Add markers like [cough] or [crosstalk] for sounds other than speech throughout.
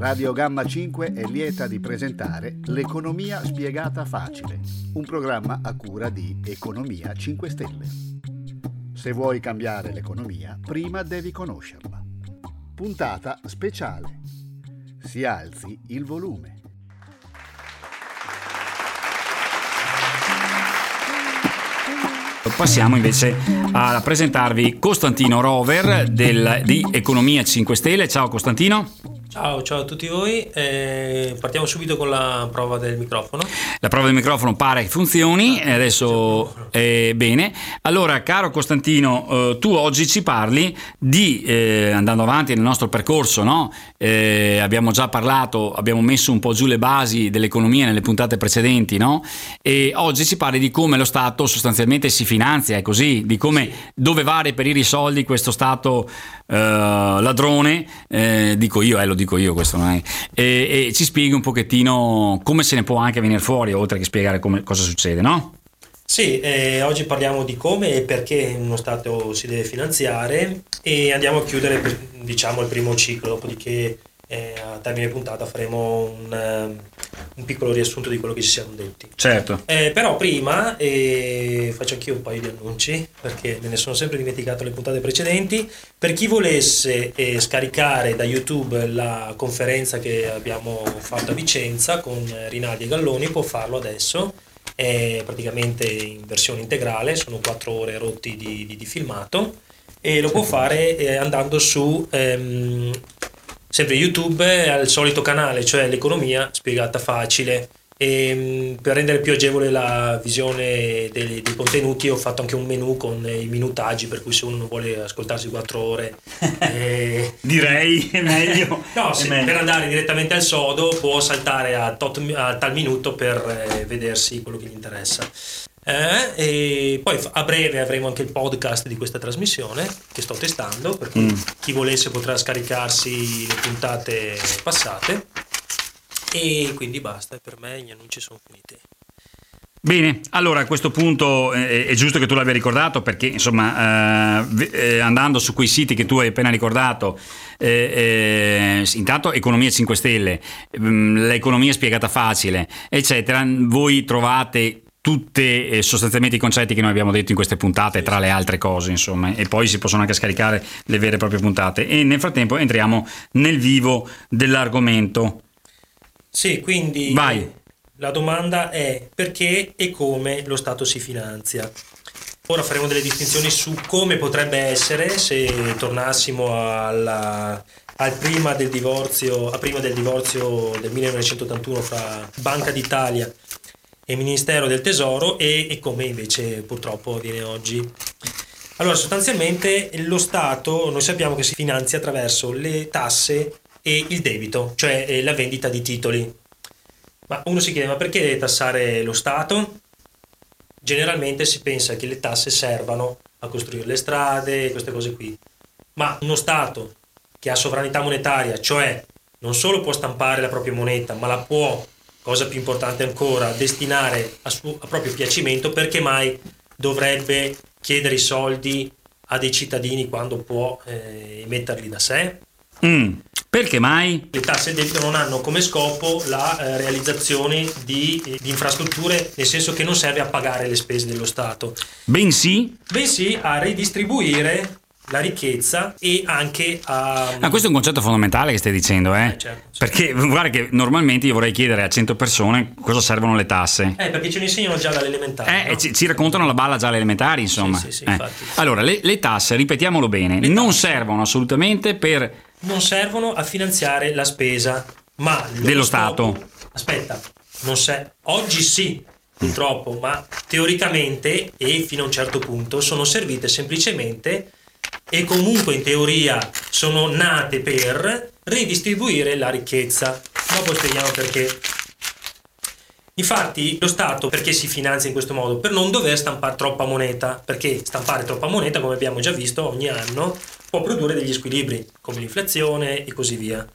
Radio Gamma 5 è lieta di presentare L'economia spiegata facile, un programma a cura di Economia 5 Stelle. Se vuoi cambiare l'economia, prima devi conoscerla. Puntata speciale. Si alzi il volume. Passiamo invece a presentarvi Costantino Rover del, di Economia 5 Stelle. Ciao Costantino. Ciao, ciao a tutti voi. Eh, partiamo subito con la prova del microfono. La prova del microfono pare che funzioni, ah, adesso è bene. Allora, caro Costantino, eh, tu oggi ci parli di, eh, andando avanti nel nostro percorso, no? Eh, abbiamo già parlato, abbiamo messo un po' giù le basi dell'economia nelle puntate precedenti, no? E oggi ci parli di come lo Stato sostanzialmente si finanzia, è così, di come, dove va a reperire i soldi questo Stato eh, ladrone, eh, dico io, eh, lo dico io questo non è, e, e, ci spieghi un pochettino come se ne può anche venire fuori, oltre che spiegare come, cosa succede, no? Sì, eh, oggi parliamo di come e perché uno Stato si deve finanziare e andiamo a chiudere diciamo, il primo ciclo, dopodiché eh, a termine puntata faremo un, eh, un, piccolo riassunto di quello che ci siamo detti. Certo. Eh, però prima eh, faccio anch'io un paio di annunci perché me ne sono sempre dimenticato le puntate precedenti. Per chi volesse eh, scaricare da YouTube la conferenza che abbiamo fatto a Vicenza con Rinaldi e Galloni può farlo adesso. È praticamente in versione integrale, sono quattro ore rotti di, di, di filmato e lo può fare eh, andando su ehm, sempre YouTube al solito canale, cioè l'economia spiegata facile. E mm, per rendere più agevole la visione dei, dei, contenuti ho fatto anche un menu con i minutaggi per cui se uno non vuole ascoltarsi quattro ore [laughs] eh... direi [laughs] è meglio, no, se, meglio. per andare direttamente al sodo può saltare a, tot, a tal minuto per eh, vedersi quello che gli interessa eh, e poi a breve avremo anche il podcast di questa trasmissione che sto testando, per cui mm. chi volesse potrà scaricarsi le puntate passate. E quindi basta, per me gli annunci sono finiti. Bene, allora a questo punto eh, è giusto che tu l'abbia ricordato perché insomma eh, eh, andando su quei siti che tu hai appena ricordato, eh, eh, intanto Economia 5 Stelle, mm, l'economia spiegata facile, eccetera, voi trovate tutti eh, sostanzialmente i concetti che noi abbiamo detto in queste puntate, tra le altre cose, insomma, e poi si possono anche scaricare le vere e proprie puntate. E nel frattempo entriamo nel vivo dell'argomento. Sì, quindi Vai. la domanda è perché e come lo Stato si finanzia. Ora faremo delle distinzioni su come potrebbe essere se tornassimo alla, al prima del divorzio, a prima del divorzio del 1981 fra Banca d'Italia e Ministero del Tesoro e, e come invece purtroppo avviene oggi. Allora, sostanzialmente lo Stato noi sappiamo che si finanzia attraverso le tasse e il debito, cioè eh, la vendita di titoli. Ma uno si chiede, ma perché tassare lo Stato? Generalmente si pensa che le tasse servano a costruire le strade, queste cose qui. Ma uno Stato che ha sovranità monetaria, cioè non solo può stampare la propria moneta, ma la può cosa più importante ancora, destinare a, suo, a proprio piacimento, perché mai dovrebbe chiedere i soldi a dei cittadini quando può eh, emetterli da sé? Mm, perché mai? Le tasse debito non hanno come scopo la eh, realizzazione di, di, infrastrutture, nel senso che non serve a pagare le spese dello Stato. Bensì? Bensì a ridistribuire la ricchezza e anche a... Ah, questo è un concetto fondamentale che stai dicendo, eh? eh certo, certo. Perché guarda che normalmente io vorrei chiedere a 100 persone cosa servono le tasse. Eh, perché ce ne insegnano già dall'elementare. Eh, no? ci, ci, raccontano la balla già alle elementari, insomma. Sì, sì, sì, eh. Allora, le, le, tasse, ripetiamolo bene, le non tasse servono assolutamente per... Non servono a finanziare la spesa, ma... Dello Stato. Scopo... Aspetta, non se... oggi sì, purtroppo, ma teoricamente e fino a un certo punto sono servite semplicemente e comunque in teoria sono nate per ridistribuire la ricchezza. Dopo spieghiamo perché. Infatti lo Stato perché si finanzia in questo modo? Per non dover stampare troppa moneta, perché stampare troppa moneta, come abbiamo già visto, ogni anno può produrre degli squilibri, come l'inflazione e così via.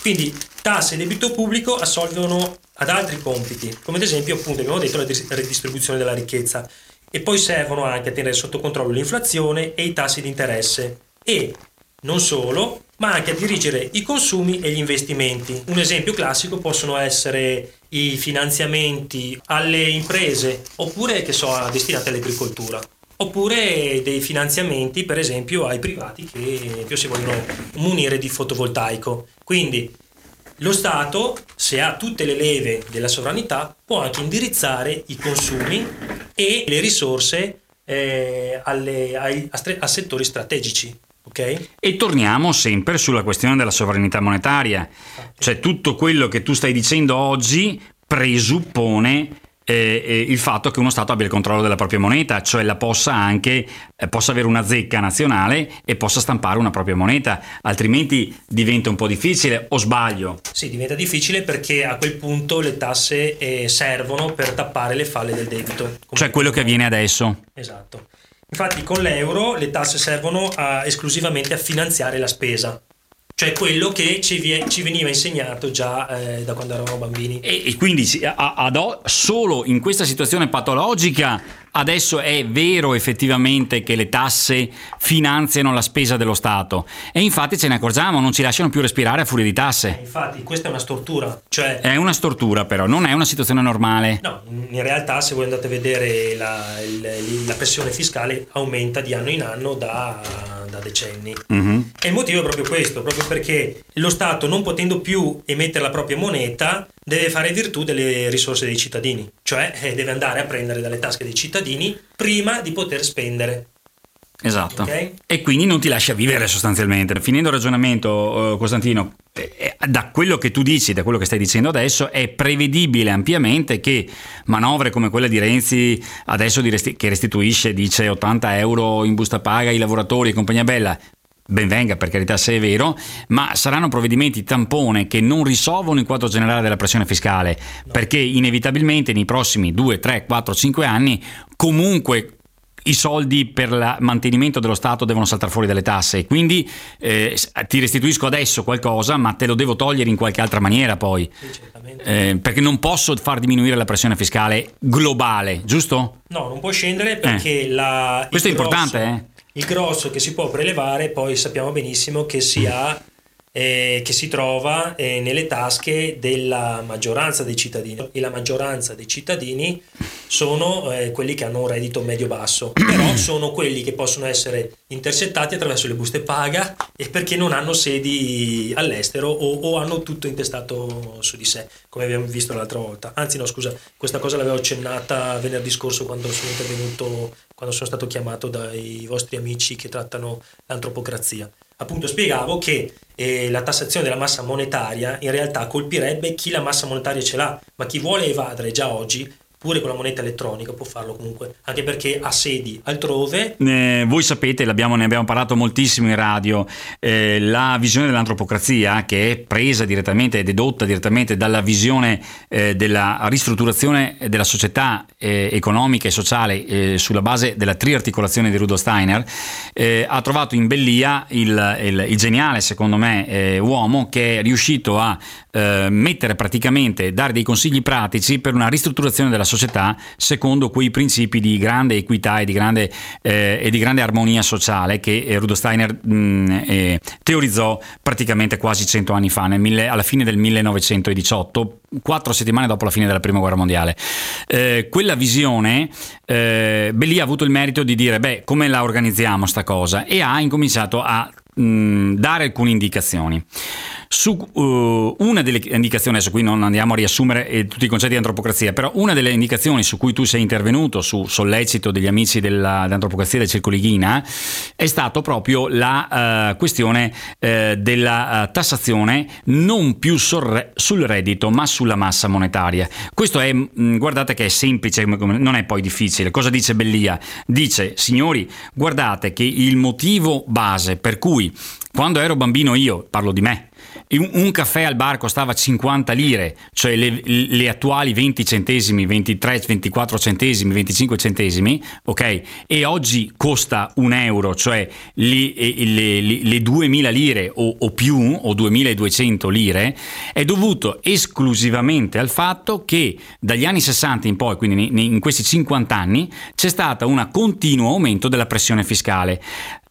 Quindi tasse e debito pubblico assolvono ad altri compiti, come ad esempio appunto abbiamo detto la ridistribuzione della ricchezza e poi servono anche a tenere sotto controllo l'inflazione e i tassi di interesse e non solo, ma anche a dirigere i consumi e gli investimenti. Un esempio classico possono essere i finanziamenti alle imprese oppure che so, destinati all'agricoltura oppure dei finanziamenti per esempio ai privati che più si vogliono munire di fotovoltaico. Quindi lo Stato, se ha tutte le leve della sovranità, può anche indirizzare i consumi e le risorse eh, alle, ai, a, a settori strategici. Okay. E torniamo sempre sulla questione della sovranità monetaria, cioè tutto quello che tu stai dicendo oggi presuppone il fatto che uno Stato abbia il controllo della propria moneta, cioè la possa anche eh, possa avere una zecca nazionale e possa stampare una propria moneta, altrimenti diventa un po' difficile o sbaglio? Sì, diventa difficile perché a quel punto le tasse eh, servono per tappare le falle del debito. Cioè quello che avviene adesso. Esatto. Infatti con l'euro le tasse servono a, esclusivamente a finanziare la spesa cioè quello che ci, vie, ci veniva insegnato già eh, da quando eravamo bambini. E, e quindi ad, solo in questa situazione patologica adesso è vero effettivamente che le tasse finanziano la spesa dello Stato e infatti ce ne accorgiamo, non ci lasciano più respirare a furia di tasse. Eh, infatti questa è una stortura. Cioè... È una stortura però, non è una situazione normale. No, in realtà se voi andate a vedere la, la pressione fiscale aumenta di anno in anno da, da decenni. Mm-hmm. E il motivo è proprio questo, proprio perché lo Stato non potendo più emettere la propria moneta deve fare virtù delle risorse dei cittadini, cioè eh, deve andare a prendere dalle tasche dei cittadini prima di poter spendere. Esatto. Okay? E quindi non ti lascia vivere sostanzialmente. Finendo il ragionamento, uh, Costantino, eh, eh, da quello che tu dici, da quello che stai dicendo adesso, è prevedibile ampiamente che manovre come quella di Renzi, adesso di resti- che restituisce, dice 80 euro in busta paga ai lavoratori e compagnia bella, ben venga per carità se è vero, ma saranno provvedimenti tampone che non risolvono il quadro generale della pressione fiscale, perché inevitabilmente nei prossimi 2, 3, 4, 5 anni comunque i soldi per il mantenimento dello Stato devono saltare fuori dalle tasse, quindi eh, ti restituisco adesso qualcosa, ma te lo devo togliere in qualche altra maniera poi, eh, perché non posso far diminuire la pressione fiscale globale, giusto? No, non può scendere perché eh. la... Questo è grosso, importante, eh? Il grosso che si può prelevare poi sappiamo benissimo che si ha eh, che si trova eh, nelle tasche della maggioranza dei cittadini. E la maggioranza dei cittadini sono eh, quelli che hanno un reddito medio-basso, [clears throat] però sono quelli che possono essere intercettati attraverso le buste paga e perché non hanno sedi all'estero o, o hanno tutto intestato su di sé, come abbiamo visto l'altra volta. Anzi no, scusa, questa cosa l'avevo accennata venerdì scorso quando sono intervenuto, quando sono stato chiamato dai vostri amici che trattano l'antropocrazia. Appunto spiegavo che eh, la tassazione della massa monetaria in realtà colpirebbe chi la massa monetaria ce l'ha, ma chi vuole evadere già oggi pure con la moneta elettronica può farlo comunque, anche perché ha sedi altrove. Eh, voi sapete, ne abbiamo parlato moltissimo in radio, eh, la visione dell'antropocrazia che è presa direttamente e dedotta direttamente dalla visione eh, della ristrutturazione della società eh, economica e sociale eh, sulla base della triarticolazione di Rudolf Steiner, eh, ha trovato in Bellia il, il, il geniale, secondo me, uomo che è riuscito a mettere praticamente, dare dei consigli pratici per una ristrutturazione della società secondo quei principi di grande equità e di grande, eh, e di grande armonia sociale che eh, Rudolf Steiner mh, mm, eh, teorizzò praticamente quasi cento anni fa, mille, alla fine del 1918, quattro settimane dopo la fine della prima guerra mondiale. Eh, quella visione, eh, Belli ha avuto il merito di dire, beh, come la organizziamo sta cosa? E ha incominciato a mm, dare alcune indicazioni. Su uh, una delle indicazioni, adesso qui non andiamo a riassumere eh, tutti i concetti di antropocrazia, però una delle indicazioni su cui tu sei intervenuto su sollecito degli amici della, dell'antropocrazia del Circolo Ghina è stato proprio la uh, questione uh, della tassazione non più sul, sul reddito ma sulla massa monetaria. Questo è, mh, mm, guardate che è semplice, non è poi difficile. Cosa dice Bellia? Dice, signori, guardate che il motivo base per cui quando ero bambino io, parlo di me, un caffè al bar costava 50 lire, cioè le, le, attuali 20 centesimi, 23, 24 centesimi, 25 centesimi, ok? E oggi costa un euro, cioè le, le, le 2000 lire o, o, più, o 2200 lire, è dovuto esclusivamente al fatto che dagli anni 60 in poi, quindi in questi 50 anni, c'è stato un continuo aumento della pressione fiscale.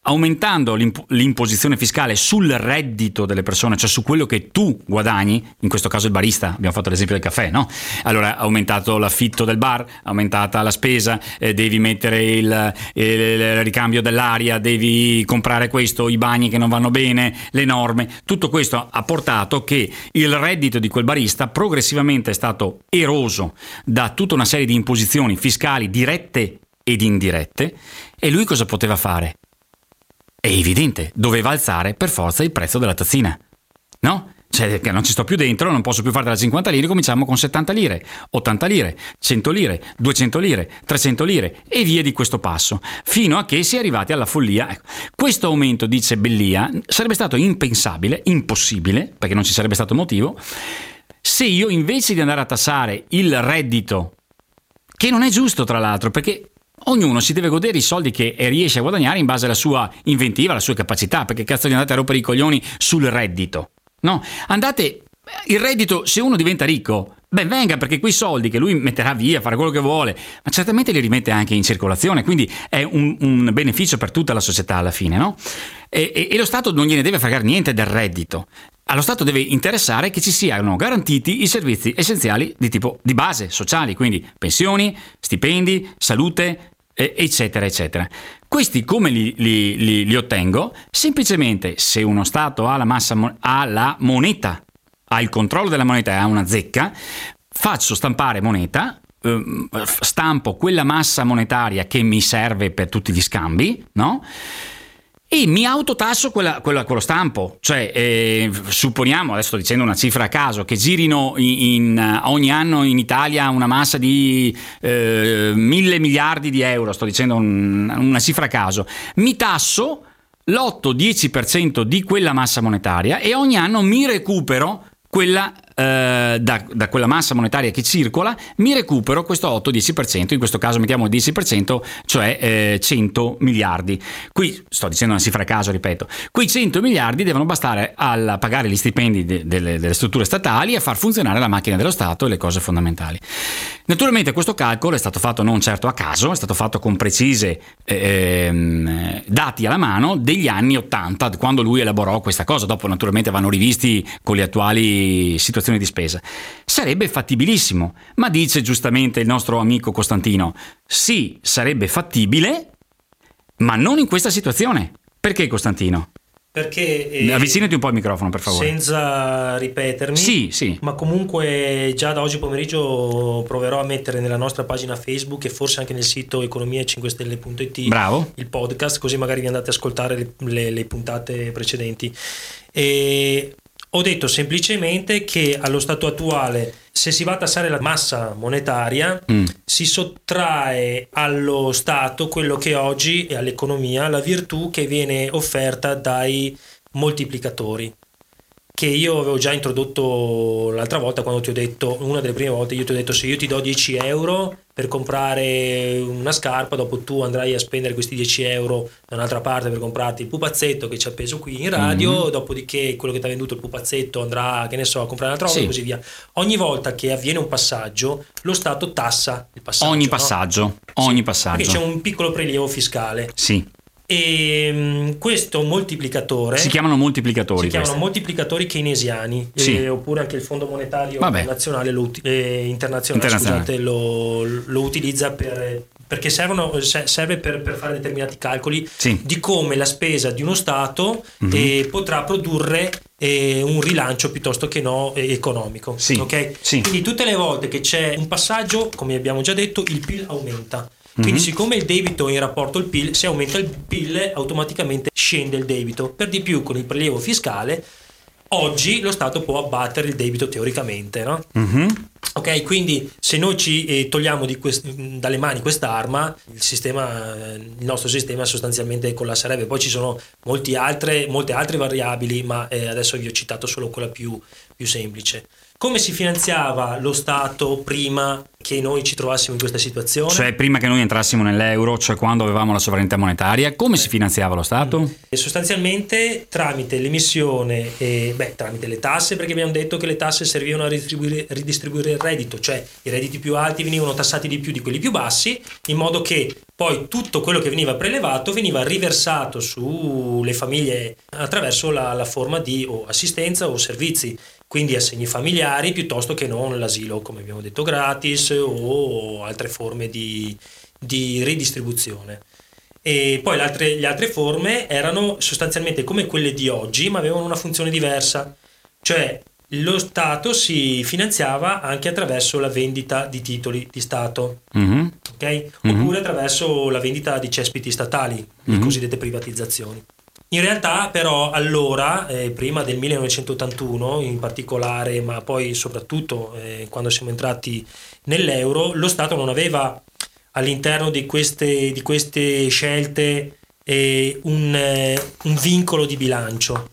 Aumentando l'imp- l'imposizione fiscale sul reddito delle persone, cioè su quello che tu guadagni, in questo caso il barista, abbiamo fatto l'esempio del caffè, no? Allora ha aumentato l'affitto del bar, aumentata la spesa, eh, devi mettere il, il, il, ricambio dell'aria, devi comprare questo, i bagni che non vanno bene, le norme, tutto questo ha portato che il reddito di quel barista progressivamente è stato eroso da tutta una serie di imposizioni fiscali dirette ed indirette e lui cosa poteva fare? È evidente, doveva alzare per forza il prezzo della tazzina. No? Cioè, non ci sto più dentro, non posso più fare da 50 lire, cominciamo con 70 lire, 80 lire, 100 lire, 200 lire, 300 lire e via di questo passo, fino a che si è arrivati alla follia. Ecco, questo aumento, dice Bellia, sarebbe stato impensabile, impossibile, perché non ci sarebbe stato motivo, se io invece di andare a tassare il reddito, che non è giusto tra l'altro, perché Ognuno si deve godere i soldi che riesce a guadagnare in base alla sua inventiva, alla sua capacità, perché cazzo di andate a rompere i coglioni sul reddito? No, andate il reddito, se uno diventa ricco, ben venga perché quei soldi che lui metterà via, farà quello che vuole, ma certamente li rimette anche in circolazione, quindi è un, un beneficio per tutta la società alla fine, no? E, e, e, lo Stato non gliene deve fregare niente del reddito. Allo Stato deve interessare che ci siano garantiti i servizi essenziali di tipo di base, sociali, quindi pensioni, stipendi, salute, eccetera, eccetera. Questi come li, li, li, li, ottengo? Semplicemente se uno Stato ha la, massa, ha la moneta, ha il controllo della moneta e ha una zecca, faccio stampare moneta, ehm, stampo quella massa monetaria che mi serve per tutti gli scambi, no? e mi autotasso quella, quella, quello stampo. Cioè, eh, supponiamo, adesso sto dicendo una cifra a caso, che girino in, in, ogni anno in Italia una massa di eh, mille miliardi di euro, sto dicendo un, una cifra a caso, mi tasso l'8-10% di quella massa monetaria e ogni anno mi recupero quella eh, da, da, quella massa monetaria che circola, mi recupero questo 8-10%, in questo caso mettiamo il 10%, cioè eh, 100 miliardi. Qui sto dicendo una cifra a caso, ripeto, quei 100 miliardi devono bastare a pagare gli stipendi de, de, delle strutture statali e a far funzionare la macchina dello Stato e le cose fondamentali. Naturalmente questo calcolo è stato fatto non certo a caso, è stato fatto con precise eh, dati alla mano degli anni 80, quando lui elaborò questa cosa, dopo naturalmente vanno rivisti con le attuali situazioni situazione di spesa. Sarebbe fattibilissimo, ma dice giustamente il nostro amico Costantino, sì, sarebbe fattibile, ma non in questa situazione. Perché Costantino? Perché eh, avvicinati un po' al microfono, per favore. Senza ripetermi, sì, sì. ma comunque già da oggi pomeriggio proverò a mettere nella nostra pagina Facebook e forse anche nel sito economia5stelle.it Bravo. il podcast, così magari vi andate ad ascoltare le, le, le puntate precedenti. E ho detto semplicemente che allo stato attuale, se si va a tassare la massa monetaria, mm. si sottrae allo Stato quello che oggi è all'economia la virtù che viene offerta dai moltiplicatori che io avevo già introdotto l'altra volta quando ti ho detto, una delle prime volte, io ti ho detto se io ti do 10 euro per comprare una scarpa, dopo tu andrai a spendere questi 10 euro da un'altra parte per comprarti il pupazzetto che ci ha appeso qui in radio, mm-hmm. dopodiché quello che ti ha venduto il pupazzetto andrà, che ne so, a comprare un'altra roba sì. e così via. Ogni volta che avviene un passaggio, lo Stato tassa il passaggio. Ogni passaggio, no? ogni sì, passaggio. Perché c'è un piccolo prelievo fiscale. Sì. E ehm, questo moltiplicatore si chiamano moltiplicatori. Si chiamano moltiplicatori keynesiani, sì. eh, oppure anche il Fondo Monetario Nazionale lo, eh, internazionale, internazionale. Scusate, lo, lo, utilizza per, perché servono, serve per, per, fare determinati calcoli sì. di come la spesa di uno Stato mm-hmm. eh, potrà produrre eh, un rilancio piuttosto che no eh, economico. Sì. Okay? Quindi tutte le volte che c'è un passaggio, come abbiamo già detto, il PIL aumenta. Quindi, mm-hmm. siccome il debito è in rapporto al PIL, se aumenta il PIL, automaticamente scende il debito. Per di più, con il prelievo fiscale, oggi lo Stato può abbattere il debito teoricamente, no? Mm-hmm. Ok, quindi se noi ci eh, togliamo quest- dalle mani quest'arma, il, sistema, il nostro sistema sostanzialmente collasserebbe. Poi ci sono altre, molte altre variabili, ma eh, adesso vi ho citato solo quella più, più semplice. Come si finanziava lo Stato prima che noi ci trovassimo in questa situazione? Cioè prima che noi entrassimo nell'euro, cioè quando avevamo la sovranità monetaria, come si finanziava lo Stato? E sostanzialmente tramite l'emissione, e, beh, tramite le tasse, perché abbiamo detto che le tasse servivano a ridistribuire, ridistribuire il reddito, cioè i redditi più alti venivano tassati di più di quelli più bassi, in modo che poi tutto quello che veniva prelevato veniva riversato sulle famiglie attraverso la, la forma di o assistenza o servizi quindi assegni familiari piuttosto che non l'asilo, come abbiamo detto, gratis o altre forme di, di ridistribuzione. E poi le altre, le altre forme erano sostanzialmente come quelle di oggi, ma avevano una funzione diversa, cioè lo Stato si finanziava anche attraverso la vendita di titoli di Stato, mm-hmm. okay? mm-hmm. oppure attraverso la vendita di cespiti statali, mm-hmm. le cosiddette privatizzazioni. In realtà però allora, eh, prima del 1981 in particolare, ma poi soprattutto eh, quando siamo entrati nell'euro, lo Stato non aveva all'interno di queste, di queste scelte eh, un, eh, un, vincolo di bilancio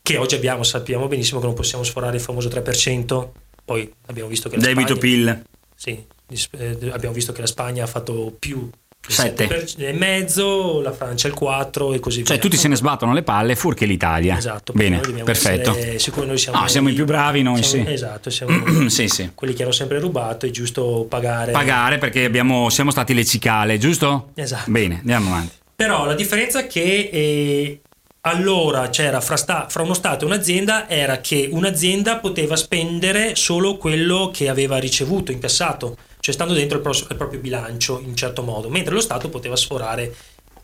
che oggi abbiamo, sappiamo benissimo che non possiamo sforare il famoso 3%, poi abbiamo visto che la Debito Spagna, PIL. Sì, eh, abbiamo visto che la Spagna ha fatto più 7 e mezzo, la Francia il 4 e così cioè, via. Cioè tutti se ne sbattono le palle, furché l'Italia. Esatto. Bene, perfetto. Sicuro noi siamo, no, siamo i più bravi noi, siamo, sì. Esatto, siamo [clears throat] sì, sì. quelli che hanno sempre rubato, è giusto pagare. Pagare perché abbiamo, siamo stati le cicale, giusto? Esatto. Bene, andiamo avanti. Però la differenza che eh, allora c'era fra, sta, fra, uno Stato e un'azienda era che un'azienda poteva spendere solo quello che aveva ricevuto, incassato cioè stando dentro il, pro- il proprio bilancio in un certo modo, mentre lo Stato poteva sforare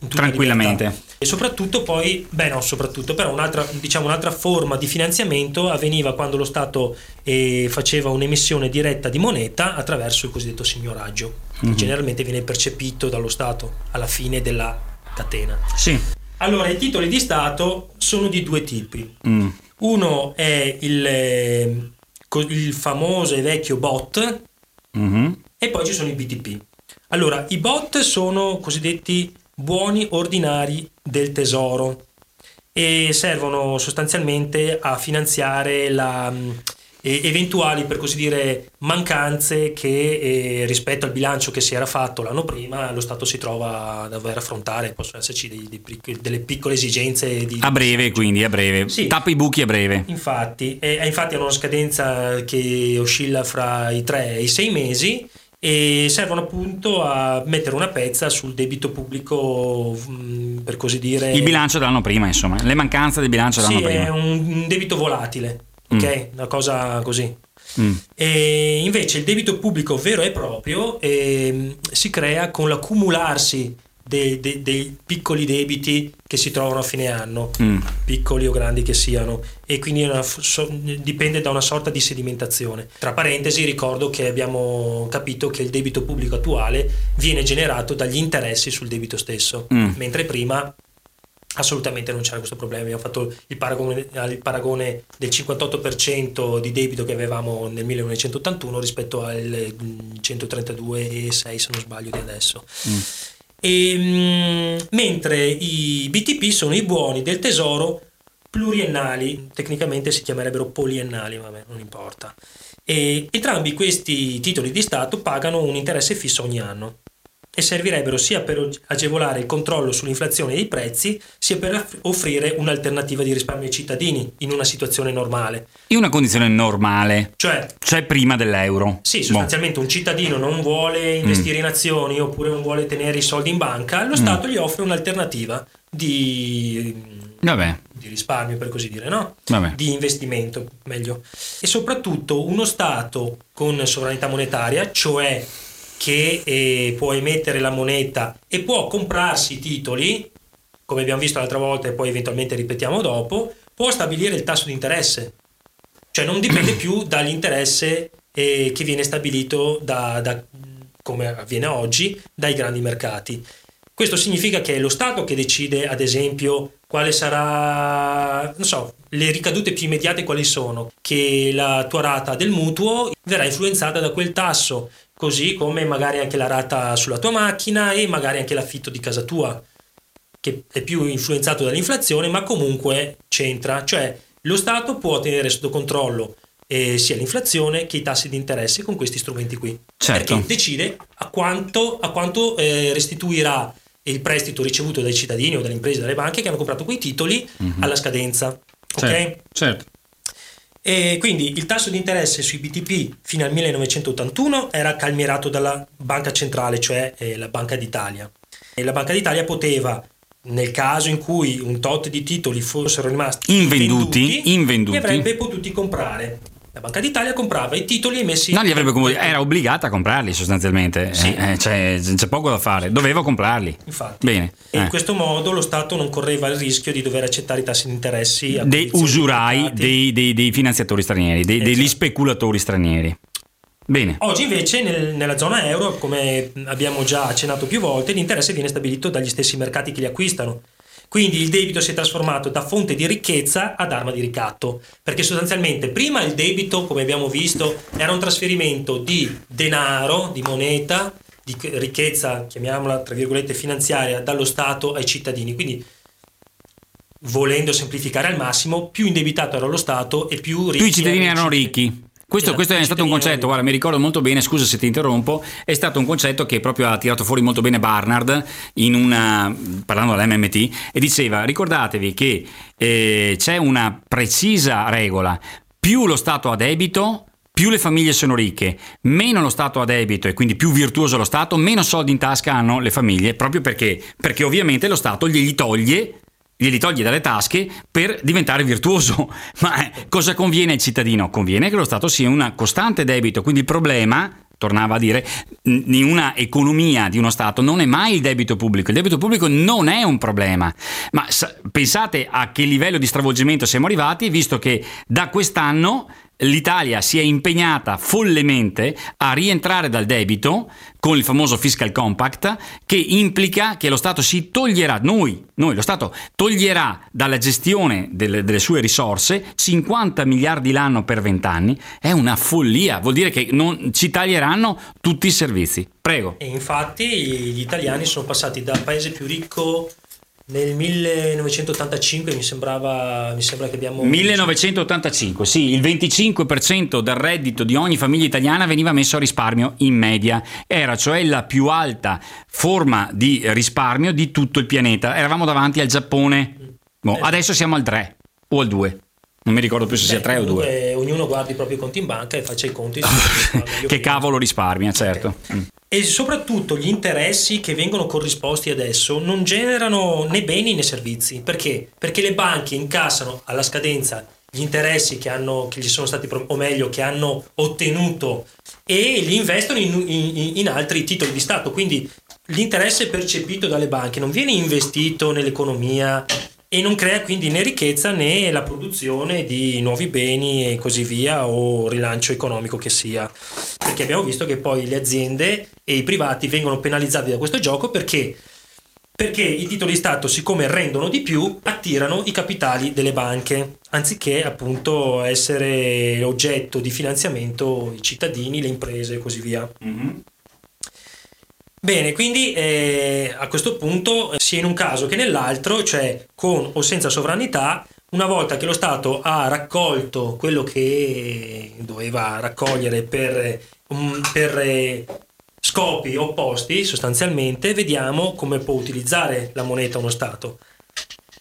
tranquillamente. Libertà. E soprattutto poi, beh no, soprattutto, però un'altra, diciamo, un'altra forma di finanziamento avveniva quando lo Stato eh, faceva un'emissione diretta di moneta attraverso il cosiddetto signoraggio, mm-hmm. che generalmente viene percepito dallo Stato alla fine della catena. Sì. Allora, i titoli di Stato sono di due tipi. Mm. Uno è il, eh, il famoso e vecchio bot, mm-hmm. E poi ci sono i BTP. Allora, i bot sono cosiddetti buoni ordinari del tesoro e servono sostanzialmente a finanziare la, eventuali, per così dire, mancanze che eh, rispetto al bilancio che si era fatto l'anno prima lo Stato si trova a dover affrontare, possono esserci dei, dei, delle piccole esigenze di... A breve quindi, a breve. Sì. Tappa i buchi a breve. Infatti, e, infatti hanno una scadenza che oscilla fra i 3 e i 6 mesi e servono appunto a mettere una pezza sul debito pubblico, mm, per così dire. Il bilancio dell'anno prima, insomma, le mancanze del bilancio dell'anno sì, prima. Sì, è un debito volatile, ok? Mm. Una cosa così. Mm. E invece il debito pubblico vero e proprio eh, si crea con l'accumularsi dei, dei, dei, piccoli debiti che si trovano a fine anno, mm. piccoli o grandi che siano, e quindi una, so, dipende da una sorta di sedimentazione. Tra parentesi ricordo che abbiamo capito che il debito pubblico attuale viene generato dagli interessi sul debito stesso, mm. mentre prima assolutamente non c'era questo problema. Abbiamo fatto il paragone, il paragone, del 58% di debito che avevamo nel 1981 rispetto al 132,6 se non sbaglio di adesso. Mm. E, ehm, mentre i BTP sono i buoni del tesoro pluriennali, tecnicamente si chiamerebbero poliennali, vabbè, non importa. E entrambi questi titoli di Stato pagano un interesse fisso ogni anno e servirebbero sia per agevolare il controllo sull'inflazione dei prezzi, sia per offrire un'alternativa di risparmio ai cittadini in una situazione normale. In una condizione normale, cioè, cioè prima dell'euro. Sì, sostanzialmente bon. un cittadino non vuole investire mm. in azioni oppure non vuole tenere i soldi in banca, lo mm. Stato gli offre un'alternativa di, Vabbè. di risparmio, per così dire, no? Di investimento, meglio. E soprattutto uno Stato con sovranità monetaria, cioè che eh, può emettere la moneta e può comprarsi i titoli, come abbiamo visto l'altra volta e poi eventualmente ripetiamo dopo, può stabilire il tasso di interesse. Cioè non dipende [clears throat] più dall'interesse eh, che viene stabilito da, da, come avviene oggi dai grandi mercati. Questo significa che è lo Stato che decide, ad esempio, quale sarà, non so, le ricadute più immediate quali sono, che la tua rata del mutuo verrà influenzata da quel tasso, così come magari anche la rata sulla tua macchina e magari anche l'affitto di casa tua, che è più influenzato dall'inflazione, ma comunque c'entra, cioè lo Stato può tenere sotto controllo eh, sia l'inflazione che i tassi di interesse con questi strumenti qui. Certo. Perché decide a quanto, a quanto eh, restituirà il prestito ricevuto dai cittadini o dalle imprese, dalle banche che hanno comprato quei titoli mm-hmm. alla scadenza. Certo, certo. E quindi il tasso di interesse sui BTP fino al 1981 era calmierato dalla banca centrale, cioè eh, la Banca d'Italia. E la Banca d'Italia poteva nel caso in cui un tot di titoli fossero rimasti invenduti, invenduti, li avrebbe potuti comprare. La Banca d'Italia comprava i titoli emessi. No, li avrebbe comunque, era obbligata a comprarli sostanzialmente. Sì. Eh, cioè, c'è poco da fare, doveva comprarli. Infatti. Bene. E eh. in questo modo lo Stato non correva il rischio di dover accettare i tassi di interessi dei usurai, dei, dei, dei, finanziatori stranieri, dei, degli certo. speculatori stranieri. Bene. Oggi invece nel, nella zona euro, come abbiamo già accennato più volte, l'interesse viene stabilito dagli stessi mercati che li acquistano. Quindi il debito si è trasformato da fonte di ricchezza ad arma di ricatto, perché sostanzialmente prima il debito, come abbiamo visto, era un trasferimento di denaro, di moneta, di ricchezza, chiamiamola tra virgolette finanziaria, dallo Stato ai cittadini. Quindi volendo semplificare al massimo, più indebitato era lo Stato e più ricchi Più i cittadini erano ricchi. Questo, questo è stato un concetto, guarda, mi ricordo molto bene, scusa se ti interrompo, è stato un concetto che proprio ha tirato fuori molto bene Barnard in una, parlando dell'MMT e diceva ricordatevi che eh, c'è una precisa regola, più lo Stato ha debito, più le famiglie sono ricche, meno lo Stato ha debito e quindi più virtuoso lo Stato, meno soldi in tasca hanno le famiglie, proprio perché, perché ovviamente lo Stato glieli toglie glieli toglie dalle tasche per diventare virtuoso. [laughs] Ma eh, cosa conviene al cittadino? Conviene che lo Stato sia un costante debito, quindi il problema tornava a dire, di una economia di uno Stato non è mai il debito pubblico. Il debito pubblico non è un problema. Ma pensate a che livello di stravolgimento siamo arrivati, visto che da quest'anno l'Italia si è impegnata follemente a rientrare dal debito con il famoso fiscal compact che implica che lo Stato si toglierà, noi, noi lo Stato toglierà dalla gestione delle, delle sue risorse 50 miliardi l'anno per 20 anni, è una follia, vuol dire che non, ci taglieranno tutti i servizi. Prego. E infatti gli italiani sono passati dal paese più ricco nel 1985 mi sembrava mi sembra che abbiamo 1985 sì il 25% del reddito di ogni famiglia italiana veniva messo a risparmio in media. Era cioè la più alta forma di risparmio di tutto il pianeta. Eravamo davanti al Giappone. Boh, adesso siamo al 3 o al 2 non mi ricordo più se sia 3 o 2 ognuno guardi i propri conti in banca e faccia i conti [laughs] che cavolo risparmia certo. Okay. mm e soprattutto gli interessi che vengono corrisposti adesso non generano né beni né servizi. Perché? Perché le banche incassano alla scadenza gli interessi che, hanno, che gli sono stati, o meglio, che hanno ottenuto e li investono in, in, in altri titoli di Stato. Quindi l'interesse percepito dalle banche non viene investito nell'economia e non crea quindi né ricchezza né la produzione di nuovi beni e così via o rilancio economico che sia. Perché abbiamo visto che poi le aziende e i privati vengono penalizzati da questo gioco perché perché i titoli di Stato, siccome rendono di più, attirano i capitali delle banche, anziché appunto essere oggetto di finanziamento i cittadini, le imprese e così via. Mm-hmm. Bene, quindi eh, a questo punto eh, sia in un caso che nell'altro, cioè con o senza sovranità, una volta che lo Stato ha raccolto quello che doveva raccogliere per, um, per eh, scopi opposti, sostanzialmente, vediamo come può utilizzare la moneta uno Stato.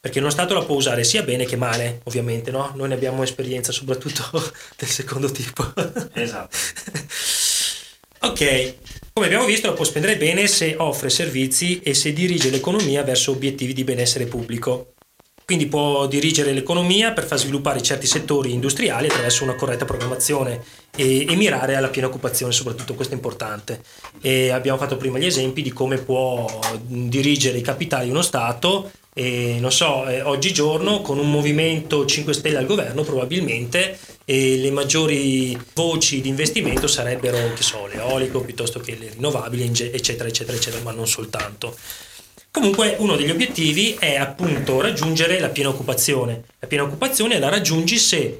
Perché uno Stato la può usare sia bene che male, ovviamente, no? Noi ne abbiamo esperienza soprattutto [laughs] del secondo tipo. Esatto. [laughs] ok, come abbiamo visto, può spendere bene se offre servizi e se dirige l'economia verso obiettivi di benessere pubblico. Quindi può dirigere l'economia per far sviluppare certi settori industriali attraverso una corretta programmazione e, e mirare alla piena occupazione, soprattutto questo è importante. E abbiamo fatto prima gli esempi di come può dirigere i capitali uno Stato e non so, eh, oggigiorno con un movimento 5 Stelle al governo probabilmente eh, le maggiori voci di investimento sarebbero, che so, l'eolico piuttosto che le rinnovabili, eccetera, eccetera, eccetera, ma non soltanto. Comunque uno degli obiettivi è appunto raggiungere la piena occupazione. La piena occupazione la raggiungi se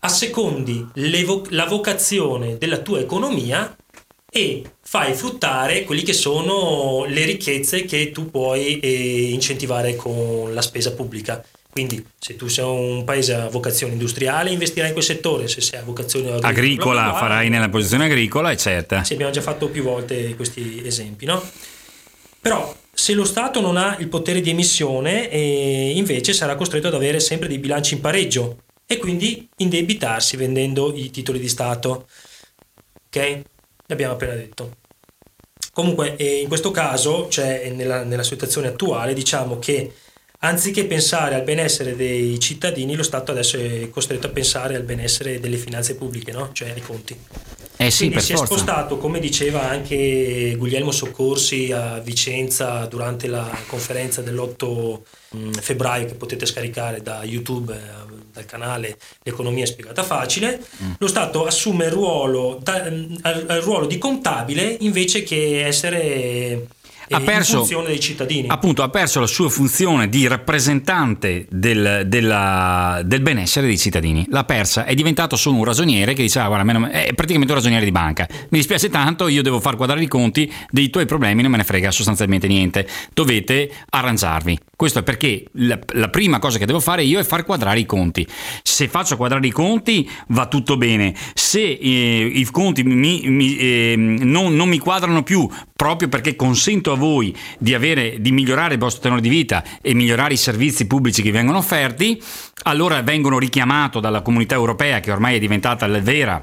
assecondi vo- la vocazione della tua economia e fai fruttare quelli che sono le ricchezze che tu puoi eh, incentivare con la spesa pubblica. Quindi se tu sei un paese a vocazione industriale investirai in quel settore, se sei a vocazione agricola, agricola farai nella posizione agricola, eccetera. Sì, abbiamo già fatto più volte questi esempi, no? Però se lo Stato non ha il potere di emissione, eh, invece sarà costretto ad avere sempre dei bilanci in pareggio e quindi indebitarsi vendendo i titoli di Stato. Ok? L'abbiamo appena detto. Comunque, eh, in questo caso, cioè nella, nella situazione attuale, diciamo che anziché pensare al benessere dei cittadini, lo Stato adesso è costretto a pensare al benessere delle finanze pubbliche, no? cioè ai conti. Eh sì, Quindi si forza. è spostato, come diceva anche Guglielmo Soccorsi a Vicenza durante la conferenza dell'8 mm, febbraio che potete scaricare da YouTube, eh, dal canale L'economia spiegata facile, mm. lo Stato assume il ruolo, da, mm, il ruolo di contabile invece che essere ha perso, funzione dei cittadini. Appunto, ha perso la sua funzione di rappresentante del, della, del, benessere dei cittadini. L'ha persa, è diventato solo un ragioniere che diceva: Guarda, è praticamente un ragioniere di banca. Mi dispiace tanto, io devo far quadrare i conti, dei tuoi problemi non me ne frega sostanzialmente niente. Dovete arrangiarvi. Questo è perché la, la prima cosa che devo fare io è far quadrare i conti. Se faccio quadrare i conti va tutto bene. Se eh, i conti mi, mi, eh, non, non mi quadrano più proprio perché consento a voi di, avere, di migliorare il vostro tenore di vita e migliorare i servizi pubblici che vengono offerti, allora vengono richiamato dalla comunità europea che ormai è diventata la vera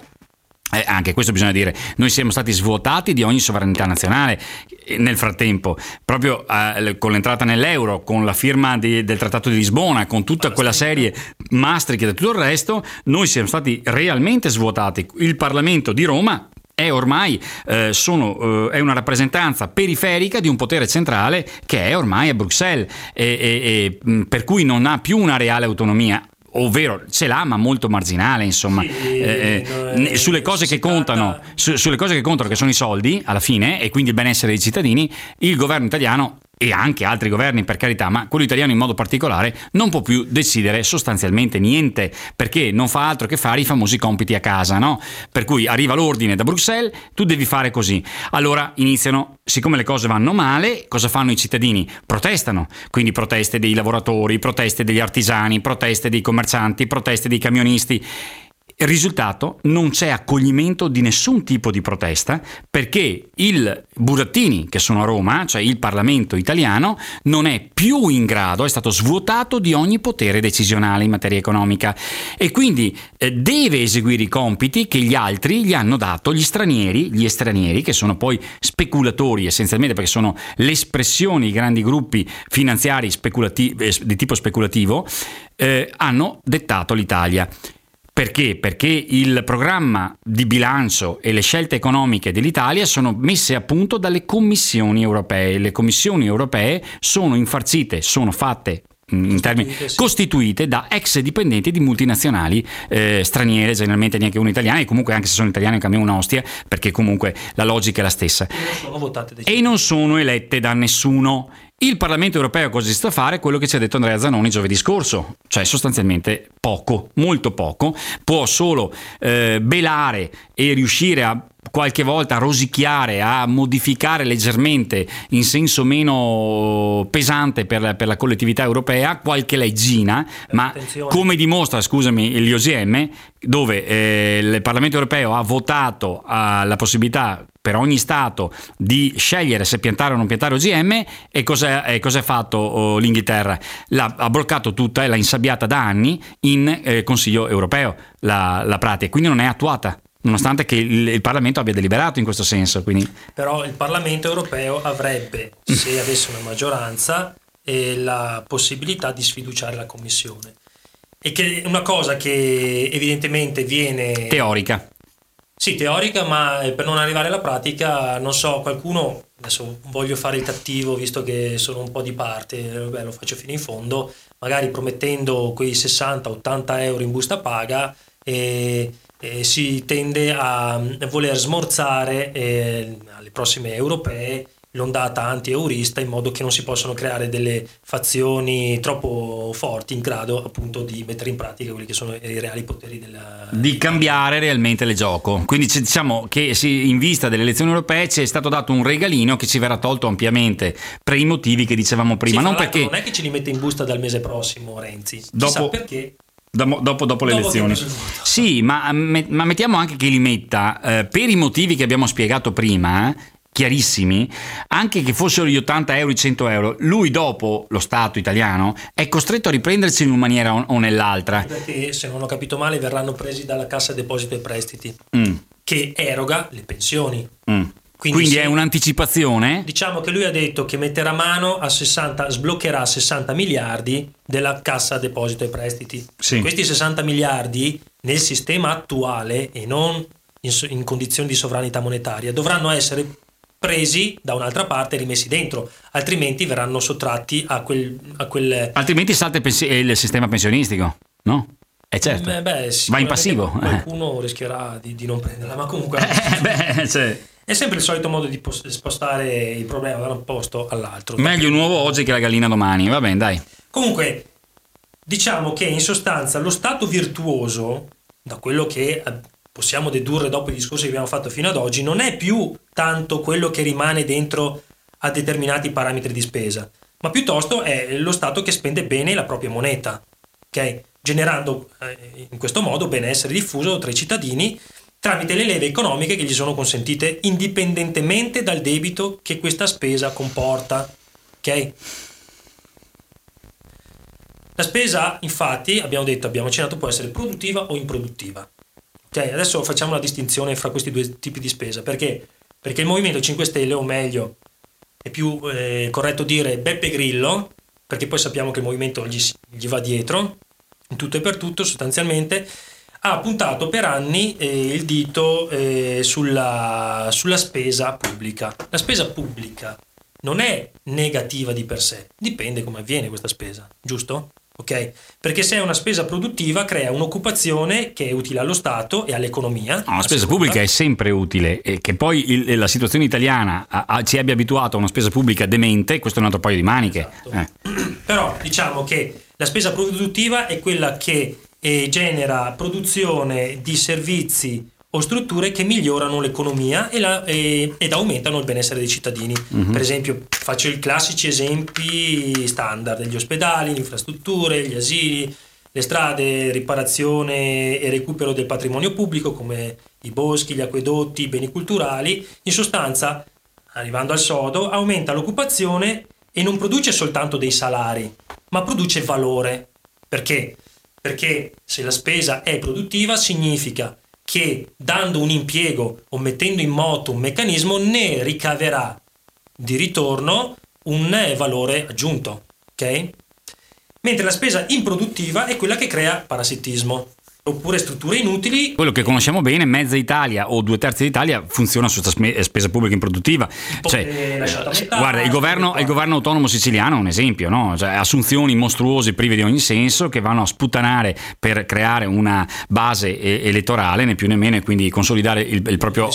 eh, anche questo bisogna dire, noi siamo stati svuotati di ogni sovranità nazionale eh, nel frattempo, proprio eh, con l'entrata nell'euro, con la firma di, del Trattato di Lisbona, con tutta quella serie Maastricht e tutto il resto, noi siamo stati realmente svuotati. Il Parlamento di Roma è ormai eh, sono, eh, è una rappresentanza periferica di un potere centrale che è ormai a Bruxelles e, e, e per cui non ha più una reale autonomia ovvero ce l'ha ma molto marginale insomma. Sì, eh, eh, sulle cose che contano su, sulle cose che contano che sono i soldi alla fine e quindi il benessere dei cittadini il governo italiano e anche altri governi per carità, ma quello italiano in modo particolare non può più decidere sostanzialmente niente perché non fa altro che fare i famosi compiti a casa, no? Per cui arriva l'ordine da Bruxelles, tu devi fare così. Allora iniziano, siccome le cose vanno male, cosa fanno i cittadini? Protestano, quindi proteste dei lavoratori, proteste degli artigiani, proteste dei commercianti, proteste dei camionisti il risultato non c'è accoglimento di nessun tipo di protesta perché il Burattini, che sono a Roma, cioè il Parlamento italiano, non è più in grado, è stato svuotato di ogni potere decisionale in materia economica e quindi eh, deve eseguire i compiti che gli altri gli hanno dato, gli stranieri, gli estraneri, che sono poi speculatori essenzialmente perché sono l'espressione di grandi gruppi finanziari eh, di tipo speculativo, eh, hanno dettato l'Italia. Perché? Perché il programma di bilancio e le scelte economiche dell'Italia sono messe a punto dalle commissioni europee. Le commissioni europee sono infarcite, sono fatte in termini sì. costituite da ex dipendenti di multinazionali eh, straniere, generalmente neanche uno italiano, e comunque anche se sono italiani cambiamo un'ostia, perché comunque la logica è la stessa. E non sono elette da nessuno. Il Parlamento europeo cosa sta a fare? Quello che ci ha detto Andrea Zanoni giovedì scorso, cioè sostanzialmente poco, molto poco, può solo eh, belare e riuscire a qualche volta a rosicchiare, a modificare leggermente in senso meno pesante per, per la collettività europea qualche leggina, ma Attenzione. come dimostra, scusami, l'IOGM, dove eh, il Parlamento europeo ha votato uh, la possibilità per ogni Stato di scegliere se piantare o non piantare OGM e cosa è fatto oh, l'Inghilterra? L'ha, ha bloccato tutta e l'ha insabbiata da anni in eh, Consiglio europeo la, la pratica, quindi non è attuata nonostante che il, il, Parlamento abbia deliberato in questo senso. Quindi... Però il Parlamento europeo avrebbe, se avesse una maggioranza, eh, la possibilità di sfiduciare la Commissione. E che è una cosa che evidentemente viene... Teorica. Sì, teorica, ma per non arrivare alla pratica, non so, qualcuno, adesso voglio fare il cattivo visto che sono un po' di parte, beh, lo faccio fino in fondo, magari promettendo quei 60-80 euro in busta paga e eh, si tende a voler smorzare eh, alle prossime europee l'ondata anti-eurista in modo che non si possano creare delle fazioni troppo forti in grado appunto di mettere in pratica quelli che sono i reali poteri della... di cambiare realmente il gioco quindi diciamo che in vista delle elezioni europee ci è stato dato un regalino che ci verrà tolto ampiamente per i motivi che dicevamo prima sì, non perché non è che ce li mette in busta dal mese prossimo Renzi dopo perché Dopo, dopo, dopo, le elezioni. Sì, ma, ma, mettiamo anche che li metta eh, per i motivi che abbiamo spiegato prima. Eh, chiarissimi, anche che fossero gli 80 euro, i 100 euro, lui dopo lo Stato italiano è costretto a riprendersi in una maniera o nell'altra. Perché se non ho capito male verranno presi dalla Cassa Deposito e Prestiti, mm. che eroga le pensioni. Mm. Quindi, Quindi è un'anticipazione? Diciamo che lui ha detto che metterà mano a 60, sbloccherà 60 miliardi della Cassa Deposito e Prestiti. Sì. Questi 60 miliardi nel sistema attuale e non in, in condizioni di sovranità monetaria dovranno essere presi da un'altra parte e rimessi dentro, altrimenti verranno sottratti a quel... A quel... Altrimenti salta il, pensi- il sistema pensionistico, no? Eh certo, beh, beh, va in passivo. Qualcuno rischierà di, di, non prenderla, ma comunque... [laughs] Eh, beh, cioè. È sempre il solito modo di spostare il problema da un posto all'altro. Meglio un uovo oggi che la gallina domani, va bene, dai. Comunque, diciamo che in sostanza lo stato virtuoso, da quello che possiamo dedurre dopo i discorsi che abbiamo fatto fino ad oggi, non è più tanto quello che rimane dentro a determinati parametri di spesa, ma piuttosto è lo Stato che spende bene la propria moneta, okay? generando eh, in questo modo benessere diffuso tra i cittadini tramite le leve economiche che gli sono consentite indipendentemente dal debito che questa spesa comporta. Okay? La spesa, infatti, abbiamo detto, abbiamo accennato, può essere produttiva o improduttiva. Okay, adesso facciamo una distinzione fra questi due tipi di spesa. Perché? Perché il Movimento 5 Stelle, o meglio, è più eh, corretto dire Beppe Grillo, perché poi sappiamo che il movimento gli, gli, va dietro, in tutto e per tutto sostanzialmente, ha puntato per anni eh, il dito eh, sulla, sulla spesa pubblica. La spesa pubblica non è negativa di per sé, dipende come avviene questa spesa, giusto? Ok? Perché se è una spesa produttiva crea un'occupazione che è utile allo Stato e all'economia. No, la spesa pubblica è sempre utile e che poi il, la situazione italiana a, a, ci abbia abituato a una spesa pubblica demente, questo è un altro paio di maniche. Esatto. Eh. [clears throat] Però diciamo che la spesa produttiva è quella che eh, genera produzione di servizi o strutture che migliorano l'economia e la, e, ed aumentano il benessere dei cittadini. Mm-hmm. Per esempio, faccio i classici esempi standard, gli ospedali, le infrastrutture, gli asili, le strade, riparazione e recupero del patrimonio pubblico come i boschi, gli acquedotti, i beni culturali. In sostanza, arrivando al sodo, aumenta l'occupazione e non produce soltanto dei salari, ma produce valore. Perché? Perché se la spesa è produttiva significa che dando un impiego o mettendo in moto un meccanismo ne ricaverà di ritorno un valore aggiunto, ok? Mentre la spesa improduttiva è quella che crea parassitismo oppure strutture inutili. Quello che conosciamo bene, mezza Italia o due terzi d'Italia funziona su questa spesa pubblica improduttiva. Cioè, metà, guarda, il governo, il governo, autonomo siciliano è un esempio, no? cioè, assunzioni mostruose prive di ogni senso che vanno a sputtanare per creare una base elettorale, né più né meno, e quindi consolidare il, il proprio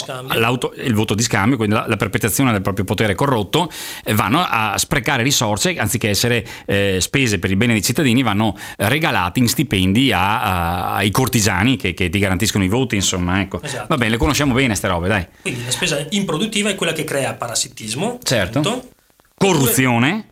il voto di scambio, quindi la, la, perpetuazione del proprio potere corrotto, eh, vanno a sprecare risorse anziché essere eh, spese per il bene dei cittadini, vanno regalate in stipendi ai cortigiani che, che, ti garantiscono i voti, insomma, ecco. Esatto. Va bene, le conosciamo bene queste robe, dai. Quindi la spesa improduttiva è quella che crea parassitismo, certo. Appunto, corruzione oppure,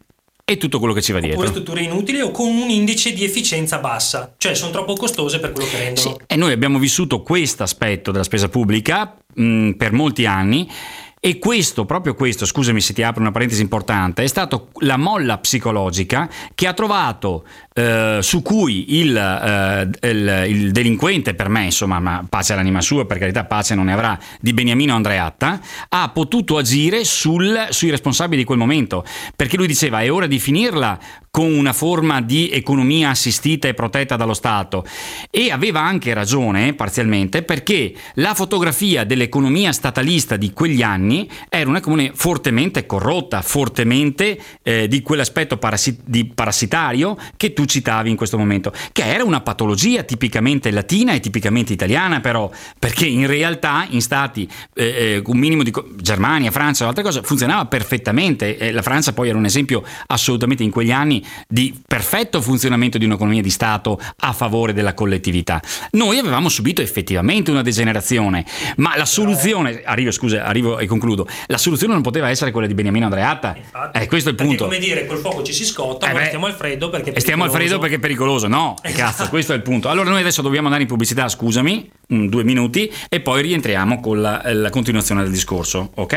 e tutto quello che ci va dietro. Oppure strutture inutili o con un indice di efficienza bassa, cioè sono troppo costose per quello che rendono. Sì. E noi abbiamo vissuto questo aspetto della spesa pubblica mh, per molti anni e questo, proprio questo, scusami se ti apro una parentesi importante, è stata la molla psicologica che ha trovato, eh, su cui il, eh, il, il, delinquente, per me, insomma, ma pace all'anima sua, per carità, pace non ne avrà, di Beniamino Andreatta, ha potuto agire sul, sui responsabili di quel momento. Perché lui diceva: è ora di finirla con una forma di economia assistita e protetta dallo Stato. E aveva anche ragione, parzialmente, perché la fotografia dell'economia statalista di quegli anni era un'economia fortemente corrotta, fortemente eh, di quell'aspetto parasit- parassitario che tu citavi in questo momento, che era una patologia tipicamente latina e tipicamente italiana, però, perché in realtà in stati eh, eh un minimo di Germania, Francia o altre cose funzionava perfettamente. Eh, la Francia poi era un esempio assolutamente in quegli anni di perfetto funzionamento di un'economia di Stato a favore della collettività. Noi avevamo subito effettivamente una degenerazione, ma la soluzione, arrivo, scusa, arrivo e concludo, la soluzione non poteva essere quella di Beniamino Andreatta. Infatti, eh, questo è il punto. come dire, col fuoco ci si scotta, eh ma stiamo al freddo perché è Stiamo al freddo perché è pericoloso, no? Esatto. Cazzo, questo è il punto. Allora noi adesso dobbiamo andare in pubblicità, scusami, due minuti, e poi rientriamo con la, la continuazione del discorso, ok?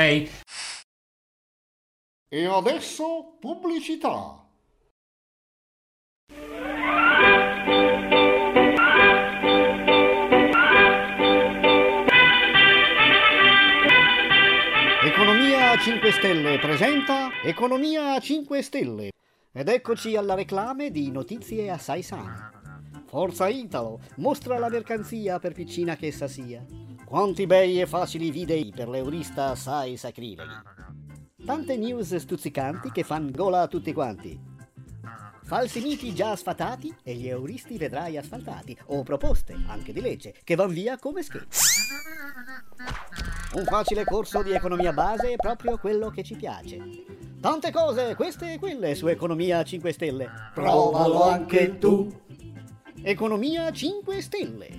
E adesso pubblicità. 5 Stelle presenta Economia 5 Stelle. Ed eccoci alla reclame di notizie assai sane. Forza Italo, mostra la mercanzia per piccina che essa sia. Quanti bei e facili videi per l'eurista assai sacrileghi. Tante news stuzzicanti che fanno gola a tutti quanti. Falsi miti già sfatati e gli euristi vedrai asfaltati, o proposte, anche di legge, che van via come scherzi. Un facile corso di economia base è proprio quello che ci piace. Tante cose, queste e quelle, su Economia 5 Stelle. Provalo anche tu. Economia 5 Stelle.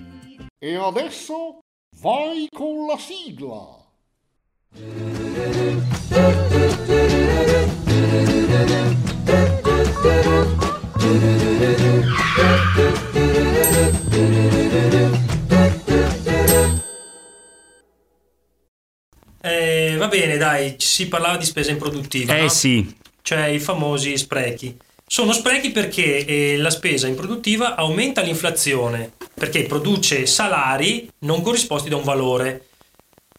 E adesso vai con la sigla. Eh, va bene, dai, si parlava di spesa improduttiva. Eh no? sì. Cioè i famosi sprechi. Sono sprechi perché eh, la spesa improduttiva aumenta l'inflazione, perché produce salari non corrisposti da un valore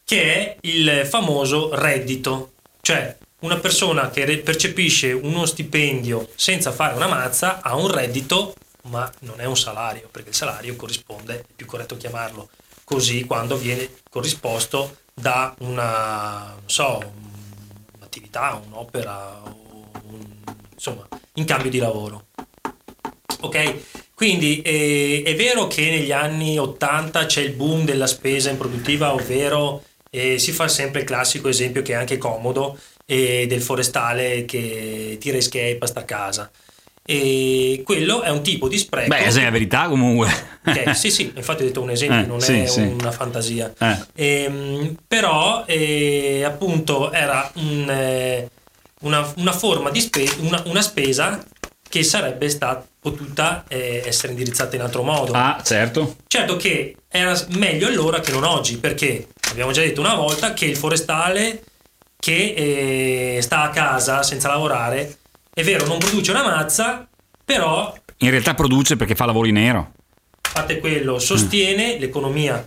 che è il famoso reddito. Cioè, una persona che percepisce uno stipendio senza fare una mazza ha un reddito, ma non è un salario, perché il salario corrisponde, è più corretto chiamarlo così, quando viene corrisposto da una, so, un'attività, un'opera, un, insomma, in cambio di lavoro. Ok? Quindi eh, è vero che negli anni 80 c'è il boom della spesa improduttiva, ovvero e si fa sempre il classico esempio che è anche comodo eh, del forestale che tira escape sta a casa. E quello è un tipo di spreco. Beh, è la verità comunque. Che, sì, sì, infatti ho detto un esempio, eh, non sì, è sì. una fantasia. Eh. E, ehm, però, eh, appunto, era un, eh, una, una, forma di spesa, una, una spesa che sarebbe stata potuta eh, essere indirizzata in altro modo. Ah, certo. Certo che era meglio allora che non oggi, perché abbiamo già detto una volta che il forestale che eh, sta a casa senza lavorare, è vero, non produce una mazza, però... In realtà produce perché fa lavori nero. Fate quello, sostiene mm. l'economia.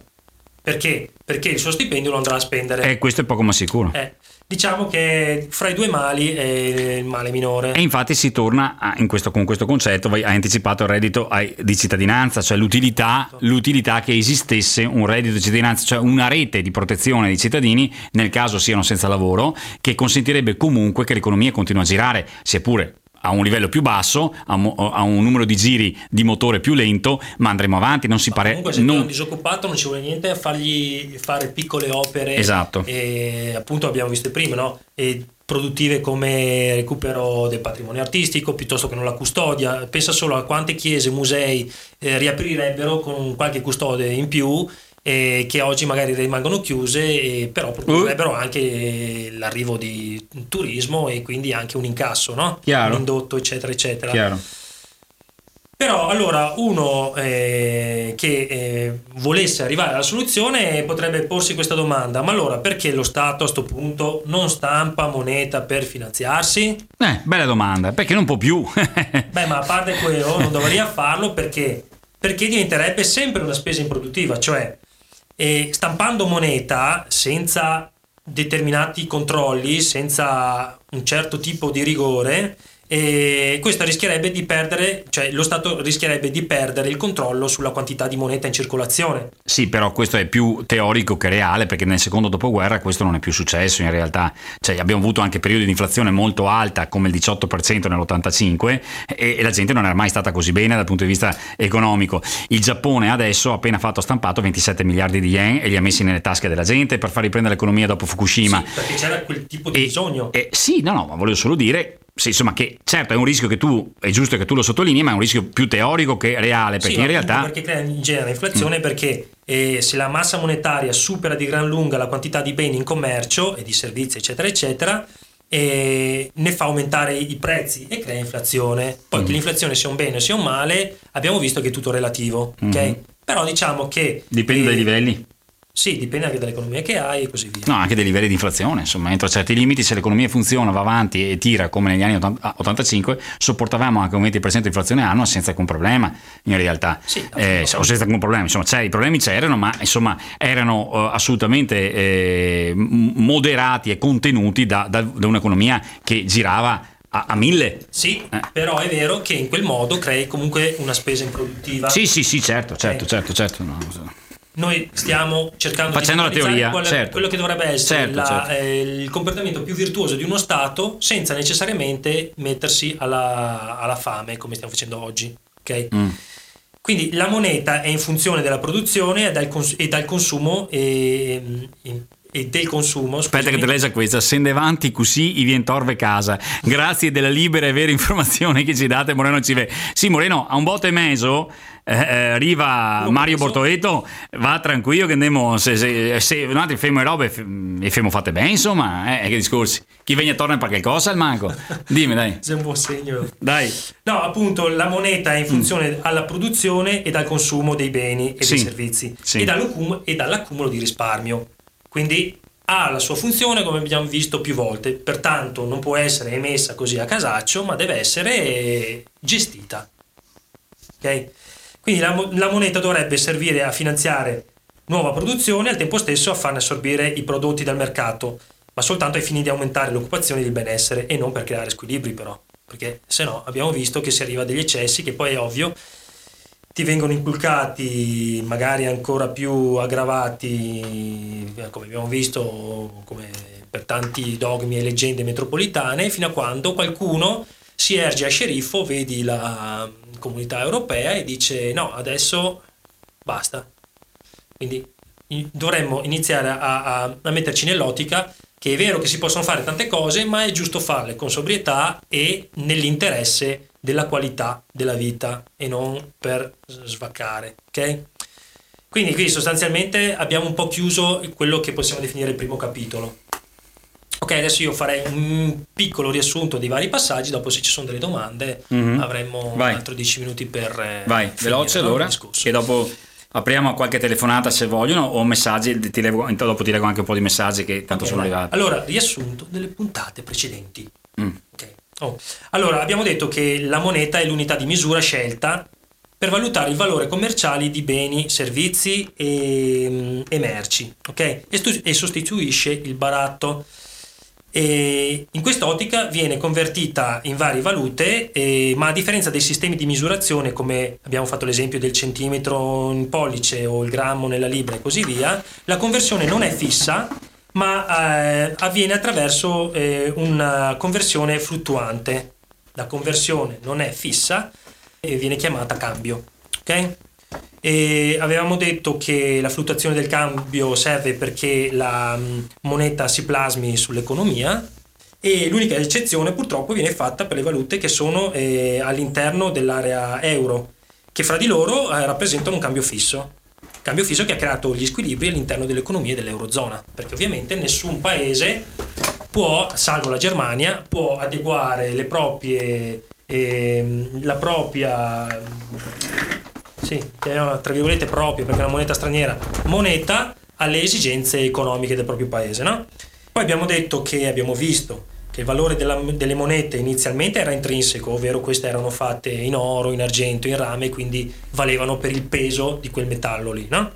Perché? Perché il suo stipendio lo andrà a spendere. E eh, questo è poco ma sicuro. Eh. Diciamo che fra i due mali è il male minore. E infatti si torna a, questo, con questo concetto, hai anticipato il reddito di cittadinanza, cioè l'utilità, l'utilità, che esistesse un reddito di cittadinanza, cioè una rete di protezione dei cittadini nel caso siano senza lavoro, che consentirebbe comunque che l'economia continui a girare, sia pure a un livello più basso, a, a, un numero di giri di motore più lento, ma andremo avanti. Non si pare. Comunque, se non... un disoccupato non ci vuole niente a fargli fare piccole opere. Esatto. E appunto abbiamo visto prima, no? E produttive come recupero del patrimonio artistico piuttosto che non la custodia. Pensa solo a quante chiese, musei eh, riaprirebbero con qualche custode in più eh, che oggi magari rimangono chiuse, però produrrebbero uh. anche l'arrivo di turismo e quindi anche un incasso, no? Chiaro. un indotto, eccetera, eccetera. Chiaro. Però allora uno eh, che eh, volesse arrivare alla soluzione potrebbe porsi questa domanda, ma allora perché lo Stato a questo punto non stampa moneta per finanziarsi? Eh, bella domanda, perché non può più. [laughs] Beh, ma a parte quello non dovrebbe farlo perché? Perché diventerebbe sempre una spesa improduttiva, cioè e stampando moneta senza determinati controlli, senza un certo tipo di rigore, e questo rischierebbe di perdere, cioè lo Stato rischierebbe di perdere il controllo sulla quantità di moneta in circolazione. Sì, però questo è più teorico che reale perché nel secondo dopoguerra questo non è più successo in realtà. Cioè, abbiamo avuto anche periodi di inflazione molto alta come il 18% nell'85 e, e la gente non era mai stata così bene dal punto di vista economico. Il Giappone adesso ha appena fatto stampato 27 miliardi di yen e li ha messi nelle tasche della gente per far riprendere l'economia dopo Fukushima. Sì, perché c'era quel tipo di e, bisogno. E, sì, no, no, ma volevo solo dire sì, insomma, che certo è un rischio che tu, è giusto che tu lo sottolinei, ma è un rischio più teorico che reale, perché sì, in realtà... Perché crea in genere inflazione, mm. perché eh, se la massa monetaria supera di gran lunga la quantità di beni in commercio e di servizi, eccetera, eccetera, eh, ne fa aumentare i prezzi e crea inflazione. Poi mm. che l'inflazione sia un bene o sia un male, abbiamo visto che è tutto relativo, ok? Mm. Però diciamo che... Dipende eh, dai livelli. Sì, dipende anche dall'economia che hai e così via. No, anche dai livelli di inflazione, insomma, entro certi limiti, se l'economia funziona, va avanti e tira come negli anni 85, sopportavamo anche un 20% di inflazione annua senza alcun problema, in realtà. Sì, eh, o senza alcun problema, insomma, cioè, i problemi c'erano, ma insomma, erano uh, assolutamente eh, moderati e contenuti da, da, da un'economia che girava a, a, mille. Sì, eh. però è vero che in quel modo crei comunque una spesa improduttiva. Sì, sì, sì, certo, certo, okay. certo, certo. No, noi stiamo cercando Facendo di la teoria, qual, certo. quello che dovrebbe essere certo, la, certo. Eh, il comportamento più virtuoso di uno Stato senza necessariamente mettersi alla, alla fame come stiamo facendo oggi. Okay? Mm. Quindi la moneta è in funzione della produzione e dal, cons- e dal consumo e, e del consumo. Scusami. Aspetta che te leggia questa, sende avanti così i vien torve casa. Grazie della libera e vera informazione che ci date Moreno Cive. Sì, Moreno, a un botte e mezzo eh, eh, arriva Lo Mario penso. Bortoletto, va tranquillo che andiamo, se, se, se un altro femo e robe e femo fatte bene, insomma, eh, che discorsi. Chi viene torna per qualcosa al manco? Dimmi dai. [laughs] C'è un buon segno. Dai. No, appunto, la moneta è in funzione mm. alla produzione e dal consumo dei beni e sì. dei servizi sì. e, e dall'accumulo di risparmio. Quindi ha la sua funzione come abbiamo visto più volte, pertanto non può essere emessa così a casaccio, ma deve essere gestita. Ok? Quindi la, la moneta dovrebbe servire a finanziare nuova produzione e al tempo stesso a farne assorbire i prodotti dal mercato, ma soltanto ai fini di aumentare l'occupazione e il benessere e non per creare squilibri però, perché se no abbiamo visto che si arriva a degli eccessi che poi è ovvio ti vengono inculcati magari ancora più aggravati, eh, come abbiamo visto, come per tanti dogmi e leggende metropolitane, fino a quando qualcuno si erge a sceriffo, vedi la comunità europea e dice no, adesso basta. Quindi dovremmo iniziare a, a, a metterci nell'ottica che è vero che si possono fare tante cose, ma è giusto farle con sobrietà e nell'interesse della qualità della vita e non per svaccare, ok? Quindi qui sostanzialmente abbiamo un po' chiuso quello che possiamo definire il primo capitolo. Ok, adesso io farei un piccolo riassunto dei vari passaggi, dopo se ci sono delle domande mm-hmm. avremo Vai. altro 10 minuti per... Eh, Vai, veloce allora, e dopo apriamo qualche telefonata se vogliono o messaggi, ti leggo, dopo ti leggo anche un po' di messaggi che tanto okay, sono arrivati. Allora, riassunto delle puntate precedenti. Mm. Okay. Oh. Allora, abbiamo detto che la moneta è l'unità di misura scelta per valutare il valore commerciale di beni, servizi e, e merci, ok? E, stu- e, sostituisce il baratto. E in quest'ottica viene convertita in varie valute, e, ma a differenza dei sistemi di misurazione, come abbiamo fatto l'esempio del centimetro in pollice o il grammo nella libra e così via, la conversione non è fissa, ma eh, avviene attraverso eh, una conversione fluttuante. La conversione non è fissa e viene chiamata cambio. Okay? E avevamo detto che la fluttuazione del cambio serve perché la mm, moneta si plasmi sull'economia e l'unica eccezione purtroppo viene fatta per le valute che sono eh, all'interno dell'area euro, che fra di loro eh, rappresentano un cambio fisso. Cambio fisso che ha creato gli squilibri all'interno dell'economia dell'Eurozona, perché ovviamente nessun paese può, salvo la Germania, può adeguare le proprie, eh, la propria, sì, tra virgolette propria, perché è una moneta straniera, moneta alle esigenze economiche del proprio paese. No? Poi abbiamo detto che abbiamo visto che il valore della, delle monete inizialmente era intrinseco, ovvero queste erano fatte in oro, in argento, in rame, quindi valevano per il peso di quel metallo lì, no?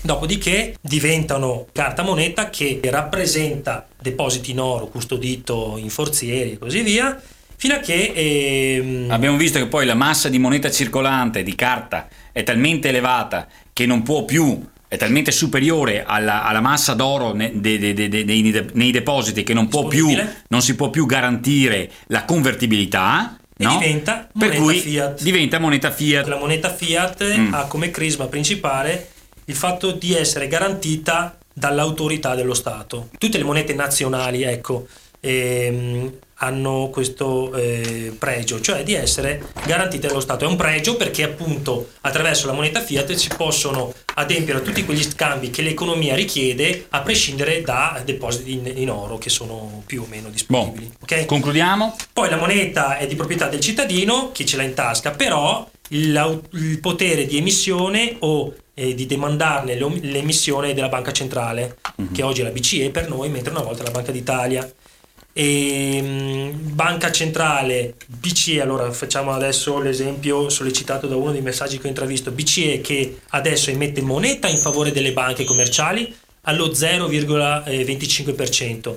Dopodiché diventano carta moneta che rappresenta depositi in oro custodito in forzieri e così via, fino a che... Ehm... Abbiamo visto che poi la massa di moneta circolante, di carta, è talmente elevata che non può più è talmente superiore alla, alla massa d'oro ne, de, de, de, nei, nei, depositi che non, più, non, si può più garantire la convertibilità. E no? diventa per cui fiat. diventa moneta fiat. La moneta fiat mm. ha come crisma principale il fatto di essere garantita dall'autorità dello Stato. Tutte le monete nazionali, ecco, ehm, hanno questo eh, pregio, cioè di essere garantite dallo Stato. È un pregio perché appunto attraverso la moneta fiat si possono adempiere a tutti quegli scambi che l'economia richiede a prescindere da depositi in, in oro che sono più o meno disponibili. Bon. Okay? Concludiamo. Poi la moneta è di proprietà del cittadino, chi ce l'ha in tasca, però il, il potere di emissione o eh, di demandarne l'emissione della banca centrale, mm-hmm. che oggi è la BCE per noi, mentre una volta la Banca d'Italia. E, mh, banca centrale BCE, allora facciamo adesso l'esempio sollecitato da uno dei messaggi che ho intravisto, BCE che adesso emette moneta in favore delle banche commerciali allo 0,25%.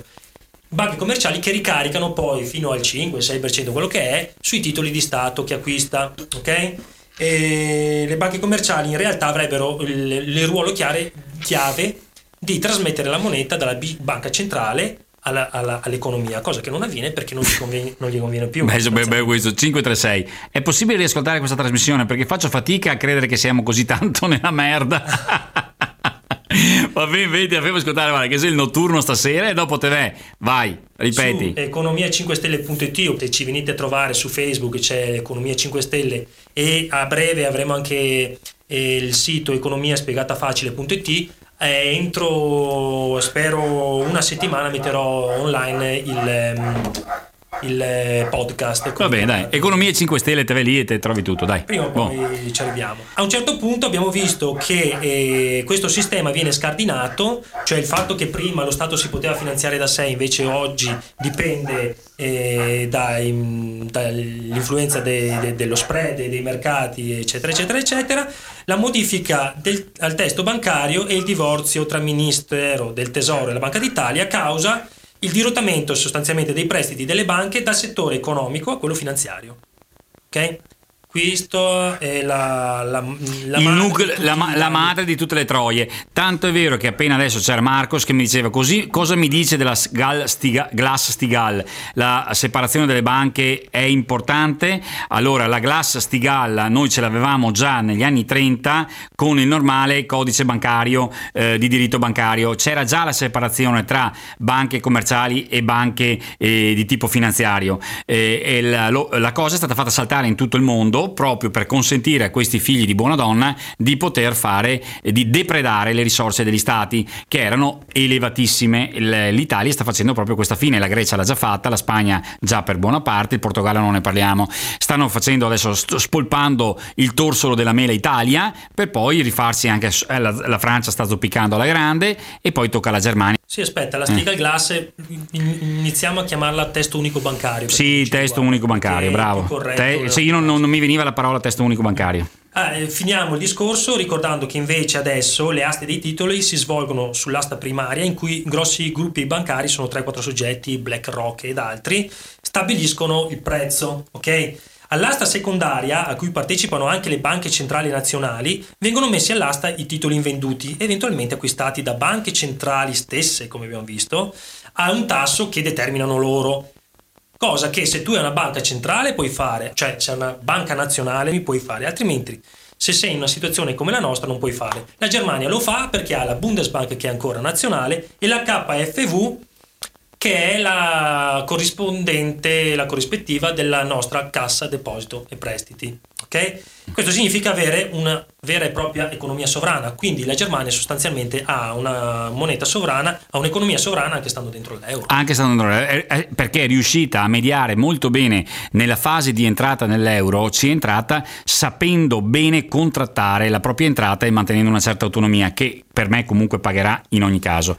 Banche commerciali che ricaricano poi fino al 5-6% quello che è sui titoli di Stato che acquista, ok? E le banche commerciali in realtà avrebbero il, il ruolo chiave di trasmettere la moneta dalla banca centrale alla, alla, all'economia, cosa che non avviene perché non gli conviene, non gli conviene più. Beh, beh, beh, questo 536. È possibile riascoltare questa trasmissione perché faccio fatica a credere che siamo così tanto [laughs] nella merda. Va bene, vedi, avevo ascoltare, guarda, che sei il notturno stasera e dopo te vai, vai, ripeti. Su economia5stelle.it, se ci venite a trovare su Facebook c'è Economia 5 Stelle e a breve avremo anche eh, il sito economiaspiegatafacile.it eh, entro spero una settimana metterò online il, um, il eh, podcast. Va bene, dai. Economia 5 Stelle, te lì e te trovi tutto, dai. Prima o poi bon. ci arriviamo. A un certo punto abbiamo visto che eh, questo sistema viene scardinato, cioè il fatto che prima lo Stato si poteva finanziare da sé, invece oggi dipende eh, dai, dall'influenza de, de, dello spread, dei mercati, eccetera, eccetera, eccetera. La modifica del, al testo bancario e il divorzio tra Ministero del Tesoro e la Banca d'Italia causa il dirottamento sostanzialmente dei prestiti delle banche dal settore economico a quello finanziario. Okay? Questo è la, la, la, madre, nucleo, la, madre, di tutte le troie. Tanto è vero che appena adesso c'era Marcos che mi diceva così, cosa mi dice della Glass-Steagall? La separazione delle banche è importante. Allora, la Glass-Steagall noi ce l'avevamo già negli anni 30 con il normale codice bancario eh, di diritto bancario. C'era già la separazione tra banche commerciali e banche eh, di tipo finanziario. Eh, la cosa è stata fatta saltare in tutto il mondo mondo proprio per consentire a questi figli di buona donna di poter fare, di depredare le risorse degli stati che erano elevatissime. L'Italia sta facendo proprio questa fine, la Grecia l'ha già fatta, la Spagna già per buona parte, il Portogallo non ne parliamo. Stanno facendo adesso, spolpando il torsolo della mela Italia per poi rifarsi anche, eh, la, la Francia sta zoppicando alla grande e poi tocca alla Germania. Sì, aspetta, la Stigal eh. Glass iniziamo a chiamarla testo unico bancario. Sì, testo unico bancario, bravo. Te, sì, io non, non, mi veniva la parola testo unico bancario. Ah, eh, finiamo il discorso ricordando che invece adesso le aste dei titoli si svolgono sull'asta primaria in cui grossi gruppi bancari, sono 3-4 soggetti, BlackRock ed altri, stabiliscono il prezzo, ok? All'asta secondaria, a cui partecipano anche le banche centrali nazionali, vengono messi all'asta i titoli invenduti, eventualmente acquistati da banche centrali stesse, come abbiamo visto, a un tasso che determinano loro. Cosa che se tu hai una banca centrale puoi fare, cioè se hai una banca nazionale mi puoi fare, altrimenti se sei in una situazione come la nostra non puoi fare. La Germania lo fa perché ha la Bundesbank che è ancora nazionale e la KfW che è la corrispondente, la corrispettiva della nostra cassa deposito e prestiti. Okay? Questo significa avere una vera e propria economia sovrana, quindi la Germania sostanzialmente ha una moneta sovrana, ha un'economia sovrana anche stando dentro l'euro. Anche stando dentro l'euro, eh, eh, perché è riuscita a mediare molto bene nella fase di entrata nell'euro, ci è entrata sapendo bene contrattare la propria entrata e mantenendo una certa autonomia che per me comunque pagherà in ogni caso.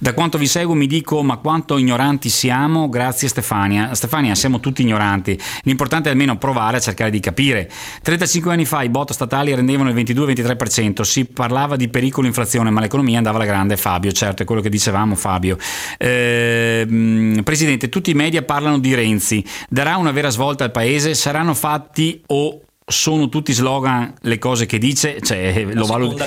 Da quanto vi seguo mi dico ma quanto ignoranti siamo, grazie Stefania. Stefania, siamo tutti ignoranti, l'importante è almeno provare a cercare di capire. 35 anni fa i bot statali rendevano il 22-23%, si parlava di pericolo inflazione, ma l'economia andava alla grande, Fabio, certo, è quello che dicevamo Fabio. Eh, Presidente, tutti i media parlano di Renzi, darà una vera svolta al Paese, saranno fatti o sono tutti slogan le cose che dice, cioè, lo, valuti,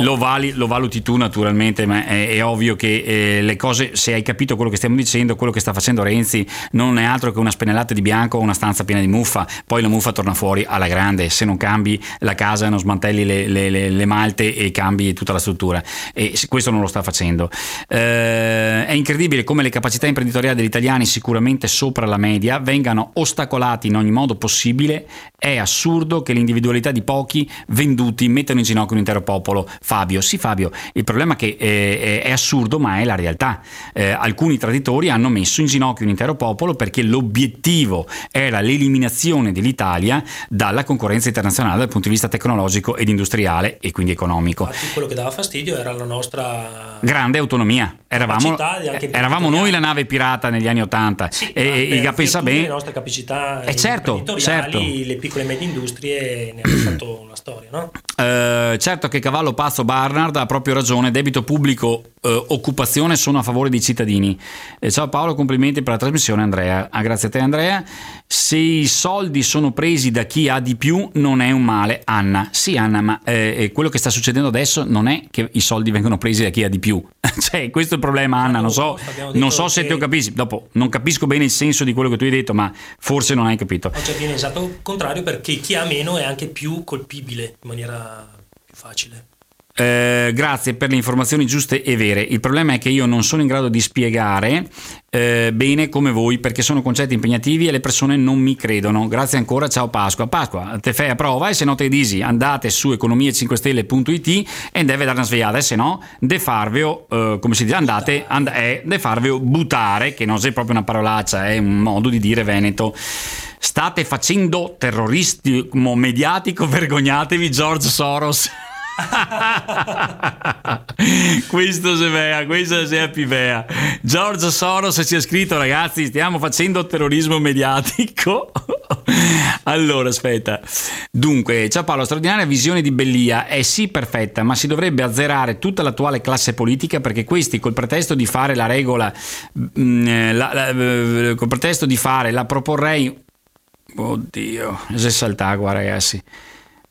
lo, vali, lo, valuti, tu naturalmente, ma è, è ovvio che eh, le cose, se hai capito quello che stiamo dicendo, quello che sta facendo Renzi non è altro che una spennellata di bianco o una stanza piena di muffa, poi la muffa torna fuori alla grande, se non cambi la casa, non smantelli le, le, le, le malte e cambi tutta la struttura. E questo non lo sta facendo. Eh, è incredibile come le capacità imprenditoriali degli italiani, sicuramente sopra la media, vengano ostacolate in ogni modo possibile, è assurdo assurdo che l'individualità di pochi venduti mettano in ginocchio un intero popolo. Fabio, sì Fabio, il problema è che eh, è assurdo ma è la realtà. Eh, alcuni traditori hanno messo in ginocchio un intero popolo perché l'obiettivo era l'eliminazione dell'Italia dalla concorrenza internazionale dal punto di vista tecnologico ed industriale e quindi economico. Infatti quello che dava fastidio era la nostra grande autonomia. Eravamo, eravamo noi la nave pirata negli anni Ottanta sì, e il pensa bene le nostre capacità eh certo, certo. le piccole e medie industrie industrie ne ha fatto una storia, no? Eh, certo che Cavallo Pazzo Barnard ha proprio ragione, debito pubblico, eh, occupazione sono a favore dei cittadini. Eh, ciao Paolo, complimenti per la trasmissione Andrea. Ah, grazie a te Andrea. Se i soldi sono presi da chi ha di più non è un male, Anna. Sì Anna, ma eh, quello che sta succedendo adesso non è che i soldi vengono presi da chi ha di più. [laughs] cioè, questo è il problema Anna, non so, non so se te lo capisci. Dopo, non capisco bene il senso di quello che tu hai detto, ma forse non hai capito. Cioè, viene esatto il contrario perché chi ha meno è anche più colpibile in maniera più facile. Eh, grazie per le informazioni giuste e vere. Il problema è che io non sono in grado di spiegare eh, bene come voi perché sono concetti impegnativi e le persone non mi credono. Grazie ancora, ciao Pasqua. Pasqua, te fai a prova e se no te disi andate su economia5stelle.it e deve dare una svegliata e se no de farveo, eh, come si dice, andate, and- eh, de farveo buttare, che non è proprio una parolaccia, è un modo di dire veneto. State facendo terrorismo mediatico, [laughs] vergognatevi George Soros. [laughs] questo se vea, questa se è pivea. George Soros ci ha scritto ragazzi stiamo facendo terrorismo mediatico. [laughs] allora aspetta. Dunque, ciao Paolo, straordinaria visione di Bellia è sì perfetta, ma si dovrebbe azzerare tutta l'attuale classe politica perché questi col pretesto di fare la regola, mh, mm, la, la, eh, col pretesto di fare la proporrei Oddio, se saltagua ragazzi.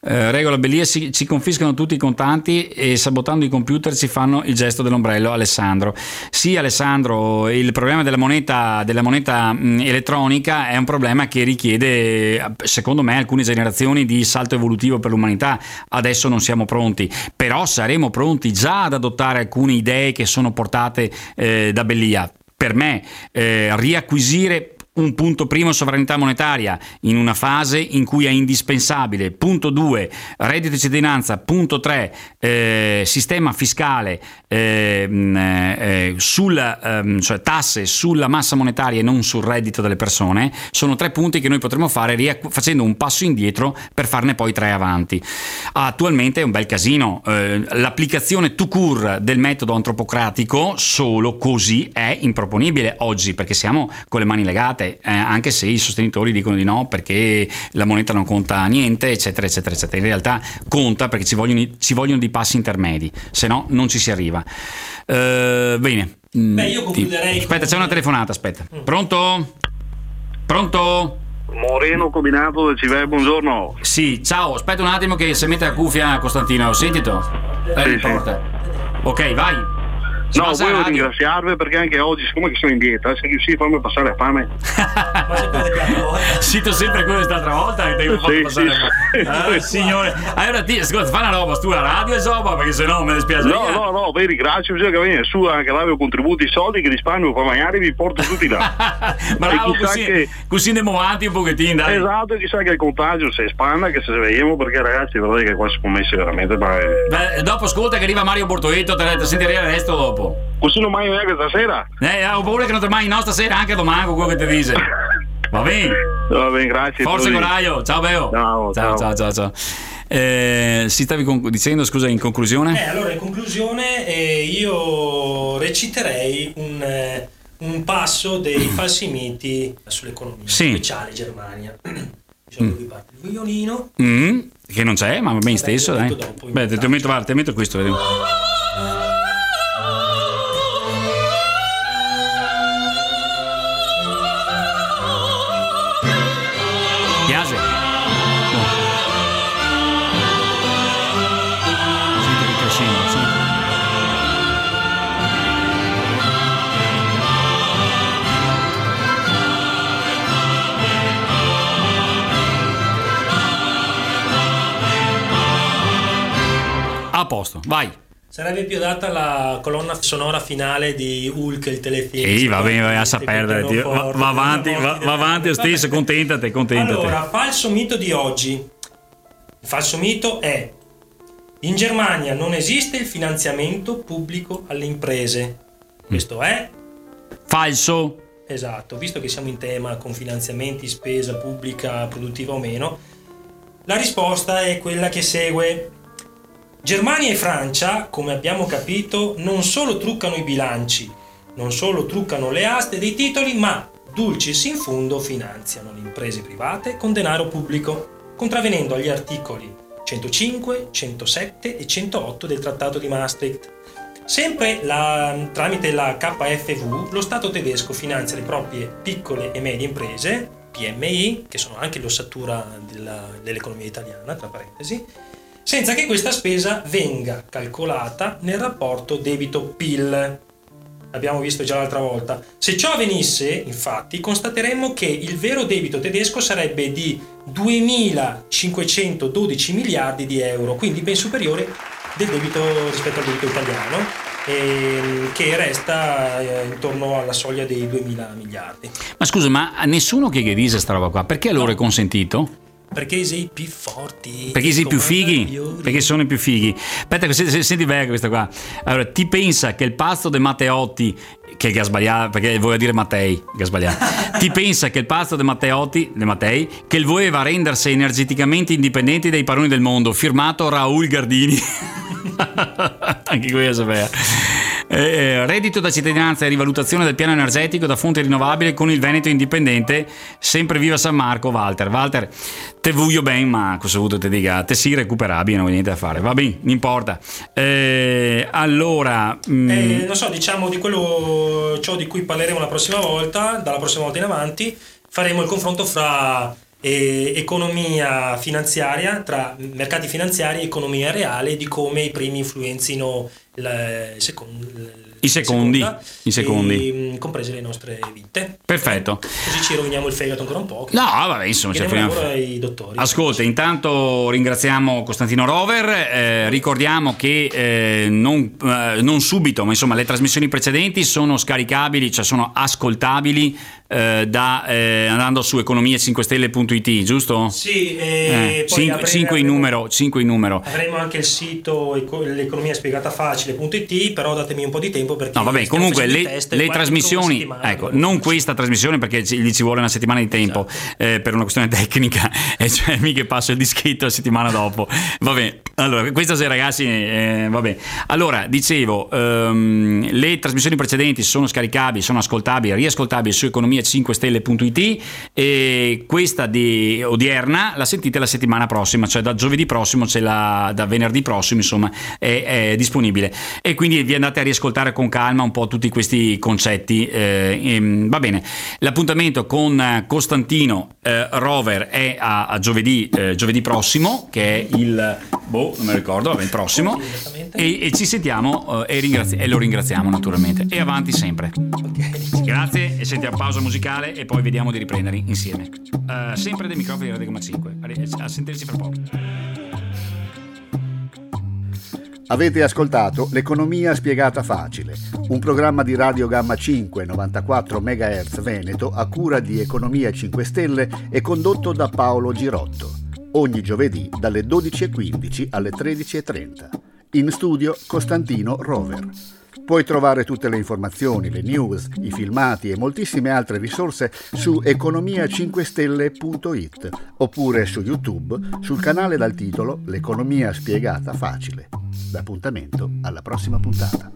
Eh, regola Bellia si, ci confiscano tutti i contanti e sabotando i computer ci fanno il gesto dell'ombrello. Alessandro. Sì Alessandro il problema della moneta, della moneta mh, elettronica è un problema che richiede secondo me alcune generazioni di salto evolutivo per l'umanità. Adesso non siamo pronti però saremo pronti già ad adottare alcune idee che sono portate eh, da Bellia per me eh, riacquisire un punto primo sovranità monetaria in una fase in cui è indispensabile. Punto 2 reddito di cittadinanza. Punto 3 eh, sistema fiscale eh, eh, sulla, ehm, cioè tasse sulla massa monetaria e non sul reddito delle persone. Sono tre punti che noi potremmo fare riacqu- facendo un passo indietro per farne poi tre avanti. Attualmente è un bel casino. Eh, l'applicazione to cure del metodo antropocratico solo così è improponibile oggi perché siamo con le mani legate state, eh, anche se i sostenitori dicono di no perché la moneta non conta niente, eccetera, eccetera, eccetera. In realtà conta perché ci vogliono, ci vogliono dei passi intermedi, se no non ci si arriva. Uh, bene. Mm, Beh, io concluderei. Aspetta, con... c'è una telefonata, aspetta. Mm. Pronto? Pronto? Moreno Combinato del Civè, buongiorno. Sì, ciao, aspetta un attimo che se mette la cuffia Costantino, ho sentito? Eh, sì, sì. Ok, vai. No, volevo ringraziarvi perché anche oggi, siccome sono in dieta, se riuscite a farmi passare fame. [laughs] Cito sempre quello dell'altra volta che devo sì, passare sì, fame. Ah, signore, allora ti, ascolta, fa una roba, tu la radio e soba perché sennò me ne spiace. No, no, no, vi ringrazio, bisogna che viene su anche l'avevo contributi i soldi che risparmio poi magari vi porto tutti là. [laughs] Bravo, così, che... così andiamo avanti un pochettino, dai. Esatto, chissà che il contagio si espanda, che se vediamo perché ragazzi, vedete che qua si commessi veramente. Ma. Beh, dopo ascolta che arriva Mario Bortoetto, te ne sentirei il resto dopo dopo. Così non mai neanche stasera? Eh, ho paura che non mai no stasera, anche domani con quello che ti dice. [laughs] Va bene? Va bene, grazie. Forza coraggio, ciao Beo. Ciao, ciao, ciao, ciao. ciao. Eh, si stavi con- dicendo, scusa, in conclusione? Eh, allora, in conclusione eh, io reciterei un, eh, un passo dei [clears throat] falsi miti sull'economia sì. speciale Germania. Di solito lui parte il violino. Mm, che non c'è, ma va bene stesso, dai. Dopo, Beh, te, te, metto, guarda, te metto questo, vediamo. Posto, vai. Sarebbe più adatta la colonna sonora finale di Hulk, il telefilm. Ehi, va bene, vai a perdere. Va, va, avanti, va, va avanti [laughs] stesso, contentate, contentate. Allora, falso mito di oggi. Il falso mito è in Germania non esiste il finanziamento pubblico alle imprese. Questo è falso. Esatto, visto che siamo in tema con finanziamenti, spesa pubblica, produttiva o meno, la risposta è quella che segue. Germania e Francia, come abbiamo capito, non solo truccano i bilanci, non solo truccano le aste dei titoli, ma dulcis in fundo finanziano le imprese private con denaro pubblico, contravvenendo agli articoli 105, 107 e 108 del Trattato di Maastricht. Sempre la, tramite la KfW, lo Stato tedesco finanzia le proprie piccole e medie imprese, PMI, che sono anche l'ossatura della, dell'economia italiana, tra parentesi, senza che questa spesa venga calcolata nel rapporto debito-PIL. Abbiamo visto già l'altra volta. Se ciò avvenisse, infatti, constateremmo che il vero debito tedesco sarebbe di 2.512 miliardi di euro, quindi ben superiore del debito rispetto al debito italiano, ehm, che resta eh, intorno alla soglia dei 2.000 miliardi. Ma scusa, ma a nessuno che dice questa roba qua, perché loro è consentito? Perché sei più forti. Perché sei più fighi. Perché sono i più fighi. Aspetta, senti, senti bene questa qua. Allora, ti pensa che il pazzo di Matteotti che è sbagliato, perché voleva dire Mattei, che sbagliato. [laughs] ti pensa che il pazzo di Matteotti, di Mattei, che voleva rendersi energeticamente indipendenti dai paroni del mondo, firmato Raul Gardini. [laughs] Anche questo sapeva. Eh, eh, reddito da cittadinanza e rivalutazione del piano energetico da fonte rinnovabile con il Veneto indipendente. Sempre viva San Marco, Walter. Walter, te voglio bene, ma cosa avuto te dica? Te si recuperabile, non ho niente da fare. Va bene, non importa. Eh, allora, mh... Mm, eh, non so, diciamo di quello ciò di cui parleremo la prossima volta, dalla prossima volta in avanti, faremo il confronto fra e economia finanziaria, tra mercati finanziari e economia reale, di come i primi influenzino il secondo i secondi, i secondi. E, mm, comprese le nostre vite. Perfetto. Così ci roviniamo il fegato ancora un po'. No, vabbè, insomma, ci freniamo. ai dottori. Ascolta, intanto ringraziamo Costantino Rover, eh, ricordiamo che eh, non, eh, non, subito, ma insomma, le trasmissioni precedenti sono scaricabili, cioè sono ascoltabili eh, da, eh, andando su economia5stelle.it, giusto? Sì, e 5 in numero, 5 in numero. Avremo anche il sito l'economia spiegata facile.it, però datemi un po' di tempo perché no vabbè comunque le, le trasmissioni ecco non questa trasmissione perché gli ci vuole una settimana di tempo esatto. eh, per una questione tecnica [laughs] e cioè mica passo il dischetto la settimana dopo. Vabbè allora questa sera ragazzi eh, vabbè. Allora dicevo um, le trasmissioni precedenti sono scaricabili sono ascoltabili riascoltabili su economia5stelle.it e questa di odierna la sentite la settimana prossima cioè da giovedì prossimo c'è la da venerdì prossimo insomma è, è disponibile e quindi vi andate a riascoltare con calma un po' tutti questi concetti. Eh, ehm, va bene, l'appuntamento con Costantino eh, Rover è a, a giovedì, eh, giovedì, prossimo, che è il, boh, non me lo ricordo, vabbè, il prossimo, e, e ci sentiamo eh, e, ringrazi- e, lo ringraziamo naturalmente. E avanti sempre. Grazie e sentiamo pausa musicale e poi vediamo di riprendere insieme. Uh, sempre dei microfoni di Radio 5. A sentirci fra poco. Avete ascoltato L'economia spiegata facile, un programma di Radio Gamma 5 94 MHz Veneto a cura di Economia 5 Stelle e condotto da Paolo Girotto. Ogni giovedì dalle 12.15 alle 13.30. In studio Costantino Rover. Puoi trovare tutte le informazioni, le news, i filmati e moltissime altre risorse su economia5stelle.it oppure su YouTube sul canale dal titolo L'economia spiegata facile. L'appuntamento alla prossima puntata.